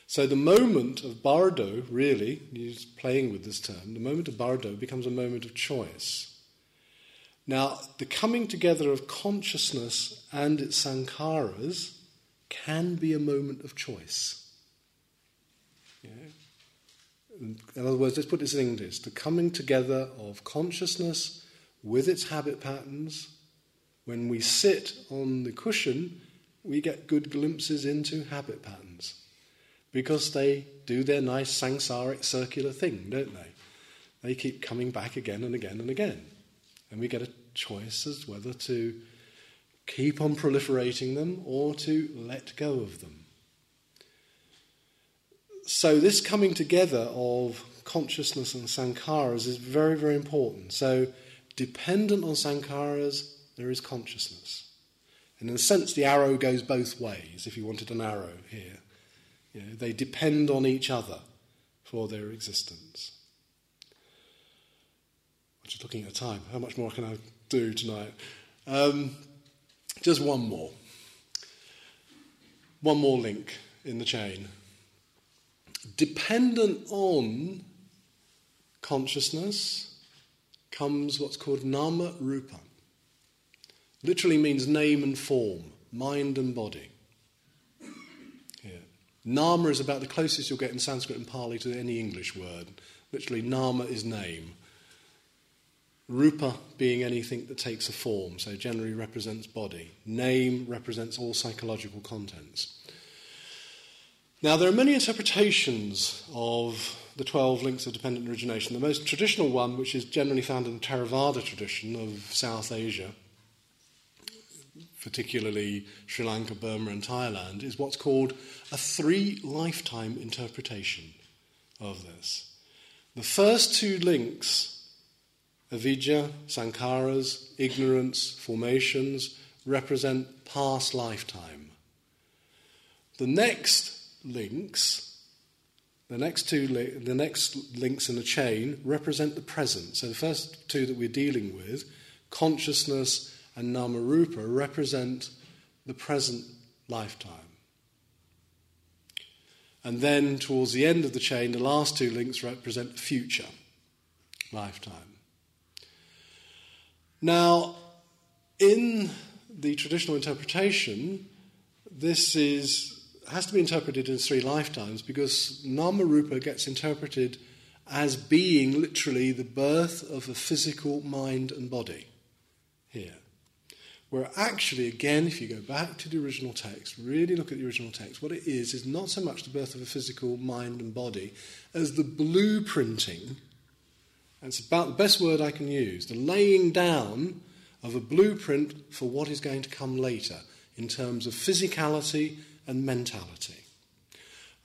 So the moment of bardo, really, he's playing with this term, the moment of bardo becomes a moment of choice. Now, the coming together of consciousness and its sankharas can be a moment of choice. Yeah. In other words, let's put this in English the coming together of consciousness with its habit patterns. When we sit on the cushion, we get good glimpses into habit patterns because they do their nice samsaric circular thing, don't they? They keep coming back again and again and again. And we get a choice as whether to keep on proliferating them or to let go of them. So, this coming together of consciousness and sankharas is very, very important. So, dependent on sankharas, there is consciousness. In a sense, the arrow goes both ways, if you wanted an arrow here. You know, they depend on each other for their existence. I'm just looking at the time. How much more can I do tonight? Um, just one more. One more link in the chain. Dependent on consciousness comes what's called nama rupa. Literally means name and form, mind and body. Nama is about the closest you'll get in Sanskrit and Pali to any English word. Literally, nama is name. Rupa being anything that takes a form, so generally represents body. Name represents all psychological contents. Now, there are many interpretations of the 12 links of dependent origination. The most traditional one, which is generally found in the Theravada tradition of South Asia, particularly Sri Lanka, Burma, and Thailand, is what's called a three lifetime interpretation of this. The first two links, avidya, sankharas, ignorance, formations, represent past lifetime. The next links, the next two, li- the next links in the chain represent the present. So the first two that we're dealing with, consciousness and Namarupa represent the present lifetime. And then towards the end of the chain, the last two links represent the future lifetime. Now, in the traditional interpretation, this is has to be interpreted in three lifetimes because Nama Rupa gets interpreted as being literally the birth of a physical mind and body here. Where actually, again, if you go back to the original text, really look at the original text, what it is is not so much the birth of a physical mind and body as the blueprinting. That's about the best word I can use the laying down of a blueprint for what is going to come later in terms of physicality and mentality.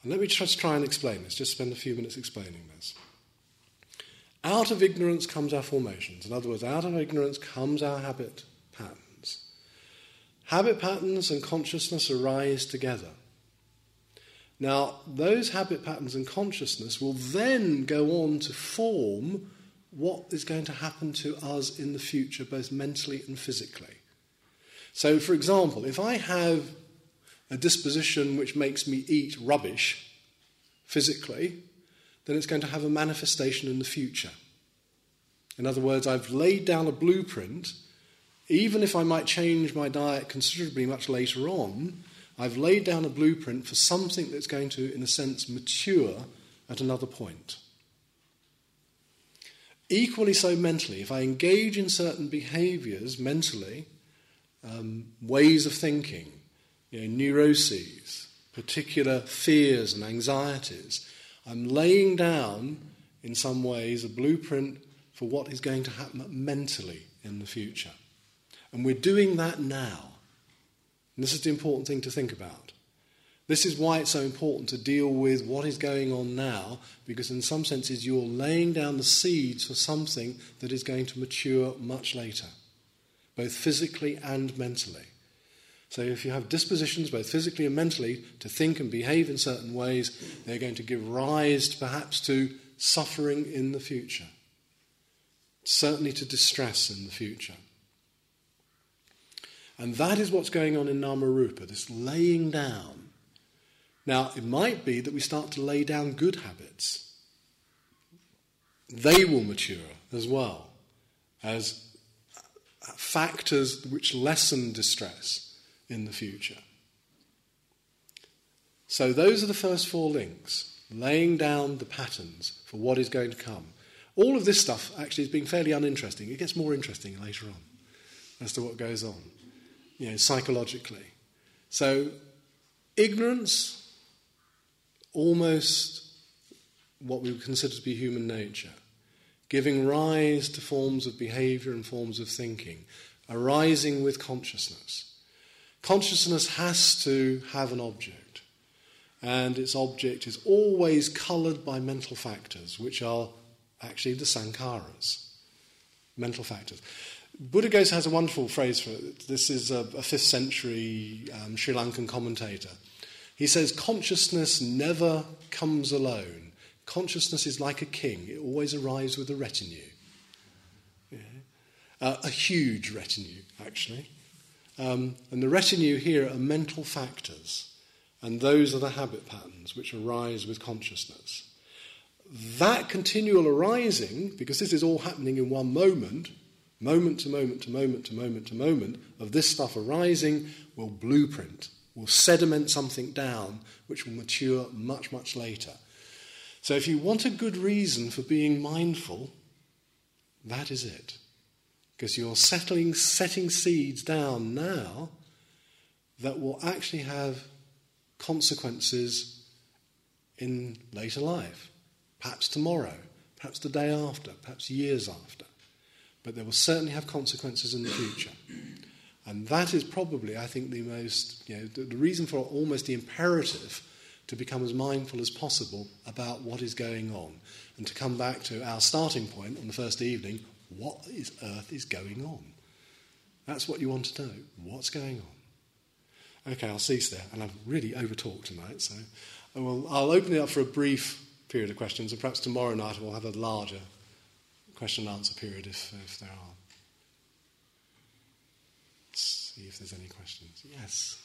And let me just try and explain this, just spend a few minutes explaining this. Out of ignorance comes our formations. In other words, out of ignorance comes our habit. Habit patterns and consciousness arise together. Now, those habit patterns and consciousness will then go on to form what is going to happen to us in the future, both mentally and physically. So, for example, if I have a disposition which makes me eat rubbish physically, then it's going to have a manifestation in the future. In other words, I've laid down a blueprint even if I might change my diet considerably much later on, I've laid down a blueprint for something that's going to, in a sense, mature at another point. Equally so mentally, if I engage in certain behaviors mentally, um, ways of thinking, you know, neuroses, particular fears and anxieties, I'm laying down, in some ways, a blueprint for what is going to happen mentally in the future. And we're doing that now. And this is the important thing to think about. This is why it's so important to deal with what is going on now, because in some senses you're laying down the seeds for something that is going to mature much later, both physically and mentally. So if you have dispositions, both physically and mentally, to think and behave in certain ways, they're going to give rise perhaps to suffering in the future, certainly to distress in the future. And that is what's going on in Namarupa, this laying down. Now, it might be that we start to lay down good habits. They will mature as well as factors which lessen distress in the future. So, those are the first four links, laying down the patterns for what is going to come. All of this stuff actually has been fairly uninteresting. It gets more interesting later on as to what goes on you know, psychologically. So, ignorance, almost what we would consider to be human nature, giving rise to forms of behavior and forms of thinking, arising with consciousness. Consciousness has to have an object, and its object is always coloured by mental factors, which are actually the sankharas, mental factors. Buddhaghosa has a wonderful phrase for it. This is a, a fifth century um, Sri Lankan commentator. He says, Consciousness never comes alone. Consciousness is like a king, it always arrives with a retinue. Yeah. Uh, a huge retinue, actually. Um, and the retinue here are mental factors, and those are the habit patterns which arise with consciousness. That continual arising, because this is all happening in one moment, moment to moment to moment to moment to moment of this stuff arising will blueprint, will sediment something down which will mature much, much later. So if you want a good reason for being mindful, that is it. Because you're settling, setting seeds down now that will actually have consequences in later life, perhaps tomorrow, perhaps the day after, perhaps years after but they will certainly have consequences in the future. And that is probably, I think, the most, you know, the, the reason for almost the imperative to become as mindful as possible about what is going on. And to come back to our starting point on the first evening what is earth is going on? That's what you want to know. What's going on? Okay, I'll cease there. And I've really overtalked tonight, so I will, I'll open it up for a brief period of questions, and perhaps tomorrow night we'll have a larger question and answer period if, if there are. Let's see if there's any questions. Yes.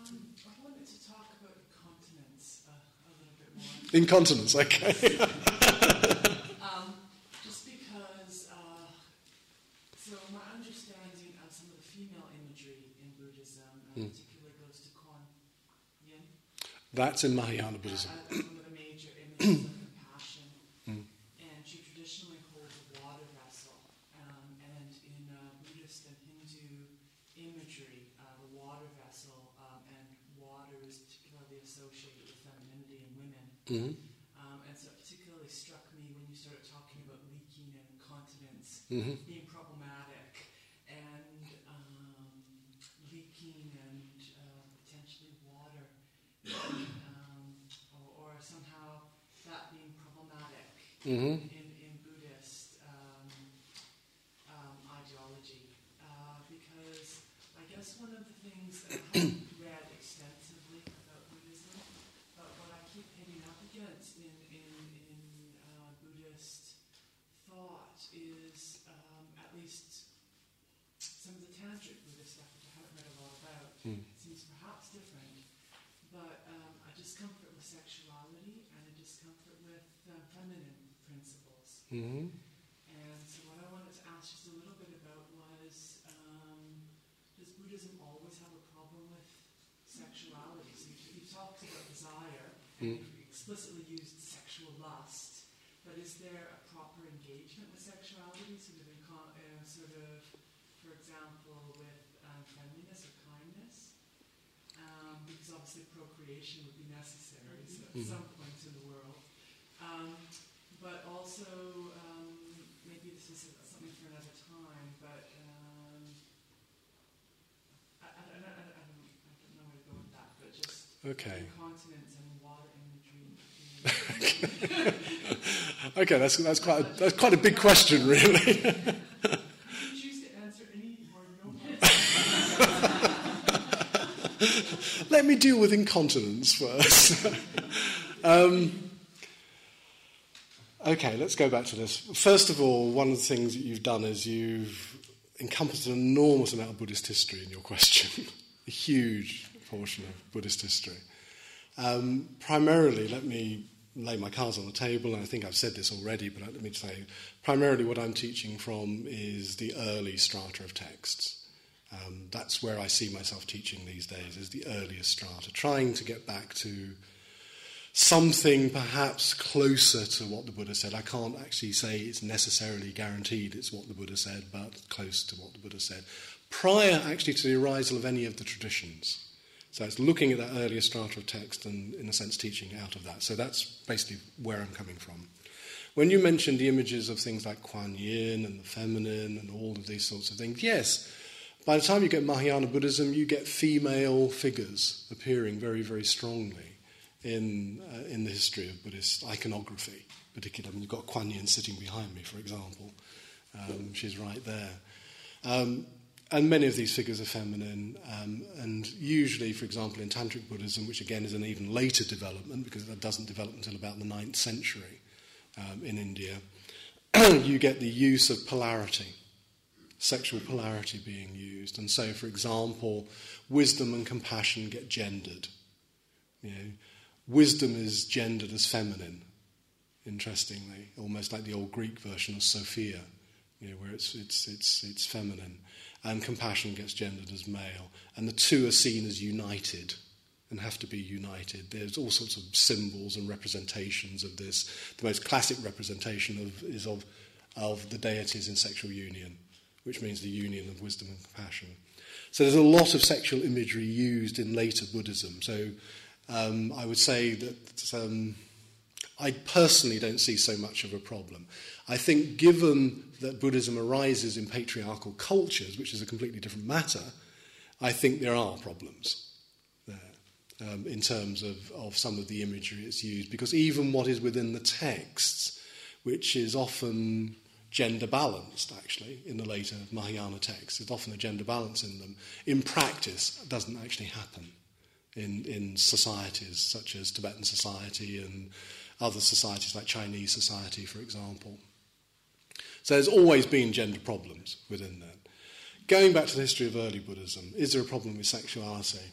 Um, I wanted to talk about continence uh, a little bit more. Incontinence, okay. um, just because, uh, so my understanding of some of the female imagery in Buddhism, uh, mm. particularly goes to Kuan Yin. That's in Mahayana Buddhism. Uh, one of the major images of compassion. Mm. And she traditionally holds a water vessel. Um, and in uh, Buddhist and Hindu imagery, uh, the water vessel um, and water is particularly associated with femininity in Mhm. Um, and so it particularly struck me when you started talking about leaking and continence Mhm. being problematic and um, leaking and uh, potentially water um, or, or somehow that being problematic Mhm. in, in Buddhist um, um, ideology. Uh, because I guess one of the things that I haven't read extensively about Buddhism, but what I keep hitting up against in, in, in uh, Buddhist thought is least some of the tantric Buddhist stuff, which I haven't read a lot about, Mm. seems perhaps different, but um, a discomfort with sexuality and a discomfort with um, feminine principles. Mhm. And so what I wanted to ask just a little bit about was, um, does Buddhism always have a problem with sexuality? So you, you talked about desire, and Mm. you explicitly used sexual lust, but is there a proper engagement with sexuality, sort of, in con- uh, sort of, for example, with um, friendliness or kindness? Um, because obviously procreation would be necessary so at Mhm. some point in the world. Um, but also, um, maybe this is something for another time, but um, I, I, I, I, don't, I don't know where to go with that, but just Okay. incontinence and water imagery. Okay, that's, that's, quite a, that's quite a big question, really. you can choose to answer any or no answer. Let me deal with incontinence first. um, okay, let's go back to this. First of all, one of the things that you've done is you've encompassed an enormous amount of Buddhist history in your question, a huge portion of Buddhist history. Um, primarily, let me lay my cards on the table, and I think I've said this already, but let me say primarily what I'm teaching from is the early strata of texts. Um, that's where I see myself teaching these days, is the earliest strata, trying to get back to something perhaps closer to what the Buddha said. I can't actually say it's necessarily guaranteed it's what the Buddha said, but close to what the Buddha said, prior actually to the arisal of any of the traditions. So it's looking at that earlier strata of text and, in a sense, teaching out of that. So that's basically where I'm coming from. When you mentioned the images of things like Kuan Yin and the feminine and all of these sorts of things, yes, by the time you get Mahayana Buddhism, you get female figures appearing very, very strongly in, uh, in the history of Buddhist iconography, particularly. I mean, you've got Kuan Yin sitting behind me, for example. Um, she's right there. Um, and many of these figures are feminine, um, and usually, for example, in Tantric Buddhism, which again is an even later development because that doesn't develop until about the 9th century um, in India, you get the use of polarity, sexual polarity being used. And so, for example, wisdom and compassion get gendered. You know, wisdom is gendered as feminine, interestingly, almost like the old Greek version of Sophia, you know, where it's, it's, it's, it's feminine. And compassion gets gendered as male. And the two are seen as united and have to be united. There's all sorts of symbols and representations of this. The most classic representation of, is of, of the deities in sexual union, which means the union of wisdom and compassion. So there's a lot of sexual imagery used in later Buddhism. So um, I would say that um, I personally don't see so much of a problem. I think, given that Buddhism arises in patriarchal cultures, which is a completely different matter, I think there are problems there um, in terms of, of some of the imagery it's used. Because even what is within the texts, which is often gender balanced, actually, in the later Mahayana texts, there's often a gender balance in them. In practice, doesn't actually happen in, in societies such as Tibetan society and other societies like Chinese society, for example. So there's always been gender problems within that. Going back to the history of early Buddhism, is there a problem with sexuality?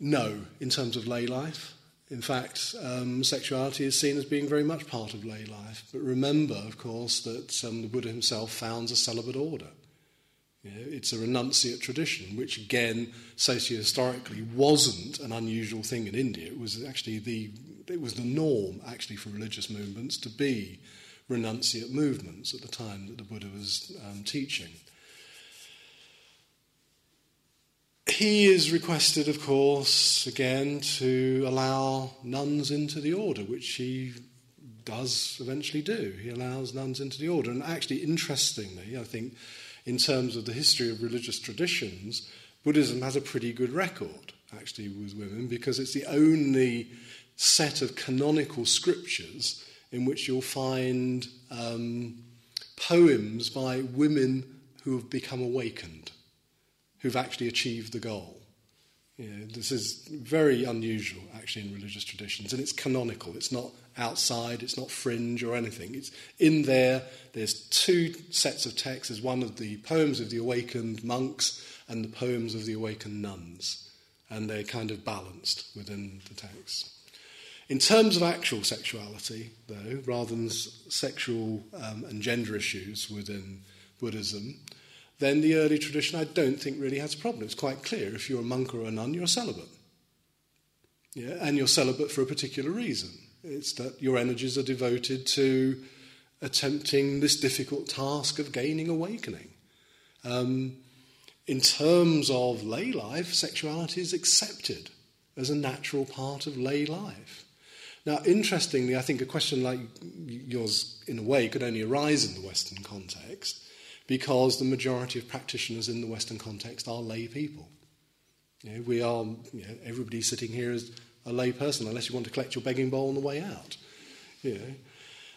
No, in terms of lay life. In fact, um, sexuality is seen as being very much part of lay life. But remember, of course, that um, the Buddha himself founds a celibate order. You know, it's a renunciate tradition, which again, socio-historically, wasn't an unusual thing in India. It was actually the it was the norm actually for religious movements to be renunciate movements at the time that the Buddha was um, teaching. He is requested, of course, again to allow nuns into the order, which he does eventually do. He allows nuns into the order. And actually, interestingly, I think, in terms of the history of religious traditions, Buddhism has a pretty good record, actually, with women, because it's the only set of canonical scriptures in which you'll find um, poems by women who have become awakened who've actually achieved the goal. You know, this is very unusual, actually, in religious traditions, and it's canonical. It's not outside, it's not fringe or anything. It's in there. There's two sets of texts. There's one of the poems of the awakened monks and the poems of the awakened nuns, and they're kind of balanced within the text. In terms of actual sexuality, though, rather than sexual um, and gender issues within Buddhism, then the early tradition I don't think really has a problem. It's quite clear if you're a monk or a nun, you're a celibate. Yeah, and you're celibate for a particular reason. It's that your energies are devoted to attempting this difficult task of gaining awakening. Um, in terms of lay life, sexuality is accepted as a natural part of lay life. Now, interestingly, I think a question like yours, in a way, could only arise in the Western context because the majority of practitioners in the Western context are lay people. You know, we are, you know, everybody sitting here is a lay person, unless you want to collect your begging bowl on the way out. You know.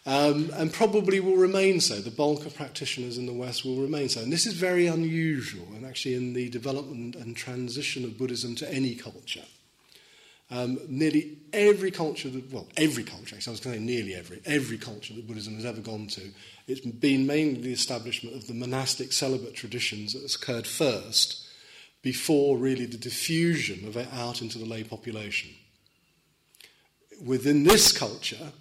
Um, and probably will remain so. The bulk of practitioners in the West will remain so. And this is very unusual, and actually, in the development and transition of Buddhism to any culture. Um, nearly every culture, that, well, every culture, actually, I was going to say nearly every, every culture that Buddhism has ever gone to, it's been mainly the establishment of the monastic celibate traditions that has occurred first, before really the diffusion of it out into the lay population. Within this culture,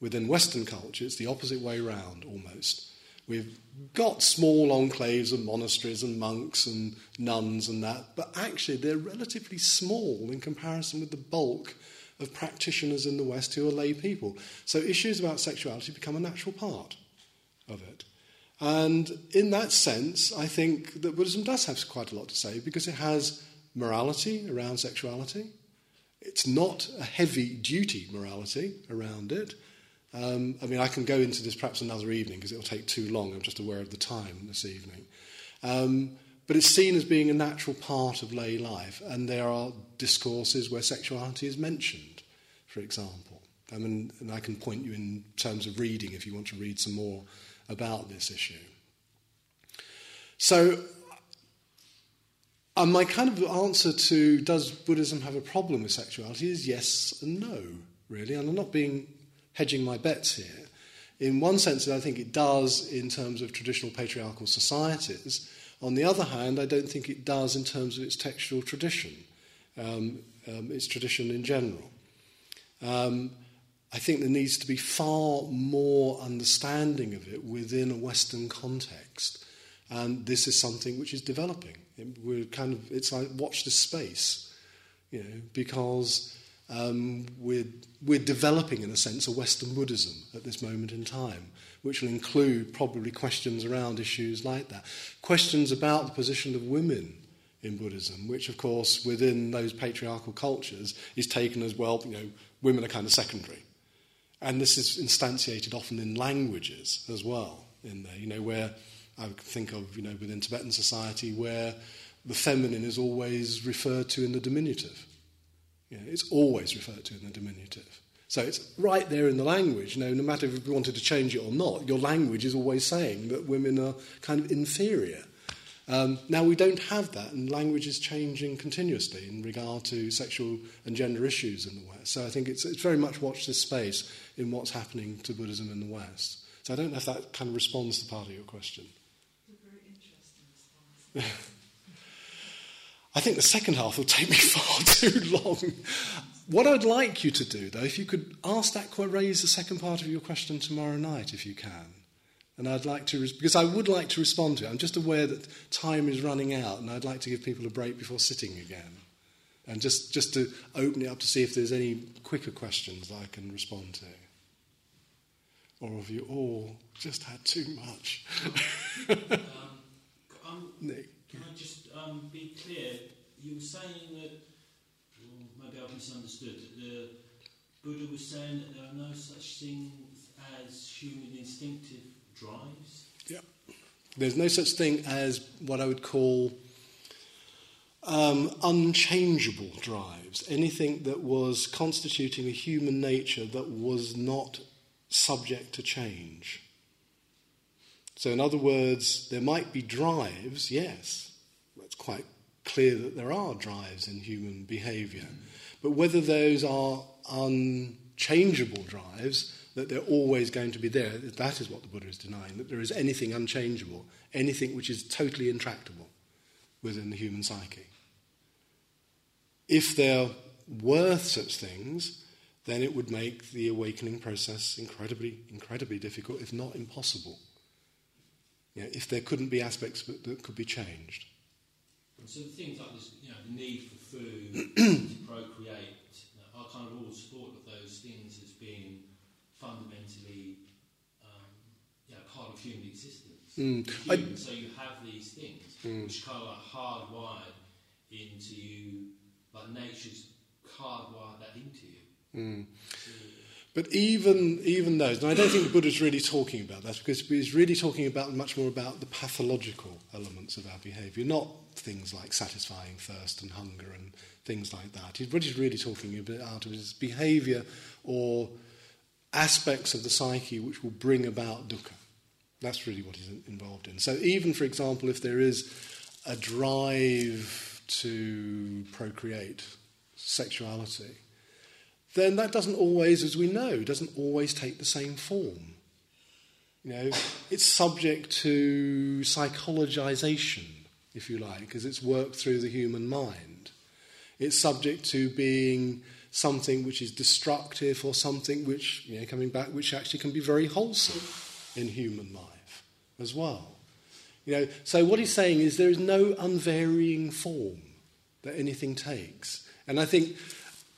within Western culture, it's the opposite way round almost. We've got small enclaves of monasteries and monks and nuns and that, but actually they're relatively small in comparison with the bulk of practitioners in the West who are lay people. So issues about sexuality become a natural part of it. And in that sense, I think that Buddhism does have quite a lot to say because it has morality around sexuality. It's not a heavy duty morality around it. Um, I mean, I can go into this perhaps another evening because it will take too long. I'm just aware of the time this evening. Um, but it's seen as being a natural part of lay life, and there are discourses where sexuality is mentioned, for example. I mean, and I can point you in terms of reading if you want to read some more about this issue. So, and my kind of answer to does Buddhism have a problem with sexuality is yes and no, really. And I'm not being hedging my bets here. In one sense, I think it does in terms of traditional patriarchal societies. On the other hand, I don't think it does in terms of its textual tradition, um, um, its tradition in general. Um, I think there needs to be far more understanding of it within a Western context. And this is something which is developing. We're kind of, it's like watch this space, you know, because um, we're, we're developing, in a sense, a Western Buddhism at this moment in time, which will include probably questions around issues like that. Questions about the position of women in Buddhism, which, of course, within those patriarchal cultures is taken as well, you know, women are kind of secondary. And this is instantiated often in languages as well, in there, you know, where I think of, you know, within Tibetan society, where the feminine is always referred to in the diminutive. You know, it's always referred to in the diminutive. So it's right there in the language. You know, no matter if you wanted to change it or not, your language is always saying that women are kind of inferior. Um, now, we don't have that, and language is changing continuously in regard to sexual and gender issues in the West. So I think it's, it's very much watch this space in what's happening to Buddhism in the West. So I don't know if that kind of responds to part of your question. It's a very interesting response. I think the second half will take me far too long. What I'd like you to do, though, if you could ask that, raise the second part of your question tomorrow night, if you can. And I'd like to, because I would like to respond to it. I'm just aware that time is running out, and I'd like to give people a break before sitting again. And just, just to open it up to see if there's any quicker questions that I can respond to. Or have you all just had too much? um, um, Nick. Can I just um, be clear? You were saying that, or maybe I've misunderstood, that the Buddha was saying that there are no such things as human instinctive drives. Yeah. There's no such thing as what I would call um, unchangeable drives, anything that was constituting a human nature that was not subject to change. So, in other words, there might be drives, yes, it's quite clear that there are drives in human behavior, but whether those are unchangeable drives, that they're always going to be there, that is what the Buddha is denying, that there is anything unchangeable, anything which is totally intractable within the human psyche. If there were such things, then it would make the awakening process incredibly, incredibly difficult, if not impossible. You know, if there couldn't be aspects that, that could be changed. And so things like this, you know, the need for food, to procreate, I kind of always thought of those things as being fundamentally, um, you know, part of human existence. Mm. Human, so you have these things Mm. which kind of like hardwired into you, like nature's hardwired that into you. Mm. So, But even even those, and I don't think the Buddha's really talking about that because he's really talking about much more about the pathological elements of our behaviour, not things like satisfying thirst and hunger and things like that. He's, what he's really talking about is behaviour or aspects of the psyche which will bring about dukkha. That's really what he's involved in. So even, for example, if there is a drive to procreate, sexuality, then that doesn't always, as we know, doesn't always take the same form. You know, it's subject to psychologization, if you like, because it's worked through the human mind. It's subject to being something which is destructive or something which, you know, coming back, which actually can be very wholesome in human life as well. You know, so what he's saying is there is no unvarying form that anything takes. And I think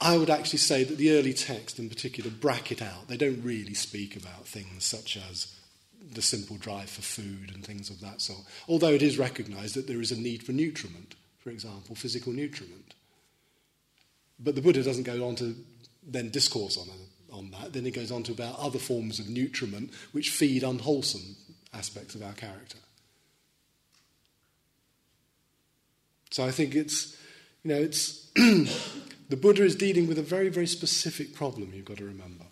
I would actually say that the early text in particular bracket out. They don't really speak about things such as the simple drive for food and things of that sort. Although it is recognized that there is a need for nutriment, for example, physical nutriment. But the Buddha doesn't go on to then discourse on, on that. Then he goes on to about other forms of nutriment which feed unwholesome aspects of our character. So I think it's, you know, it's the Buddha is dealing with a very, very specific problem. You've got to remember,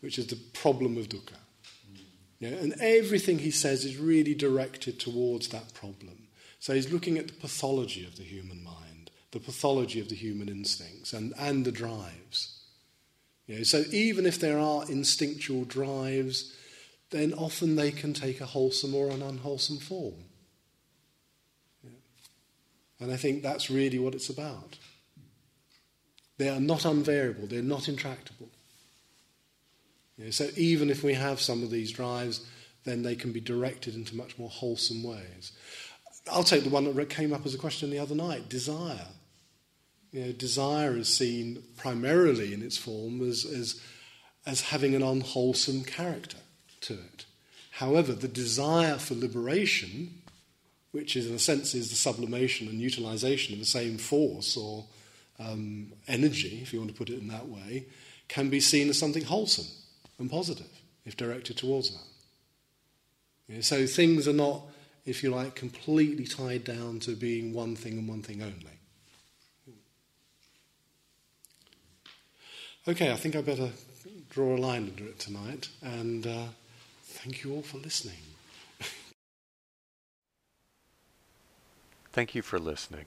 which is the problem of dukkha. Know, and everything he says is really directed towards that problem. So he's looking at the pathology of the human mind, the pathology of the human instincts, and, and the drives. You know, so even if there are instinctual drives, then often they can take a wholesome or an unwholesome form. Yeah. And I think that's really what it's about. They are not unvariable, they're not intractable. You know, so even if we have some of these drives, then they can be directed into much more wholesome ways. I'll take the one that came up as a question the other night desire. You know, desire is seen primarily in its form as, as, as having an unwholesome character to it. However, the desire for liberation, which is in a sense is the sublimation and utilization of the same force or um, energy, if you want to put it in that way, can be seen as something wholesome and positive if directed towards that. You know, so things are not, if you like, completely tied down to being one thing and one thing only. Okay, I think I better draw a line under it tonight, and uh, thank you all for listening. Thank you for listening.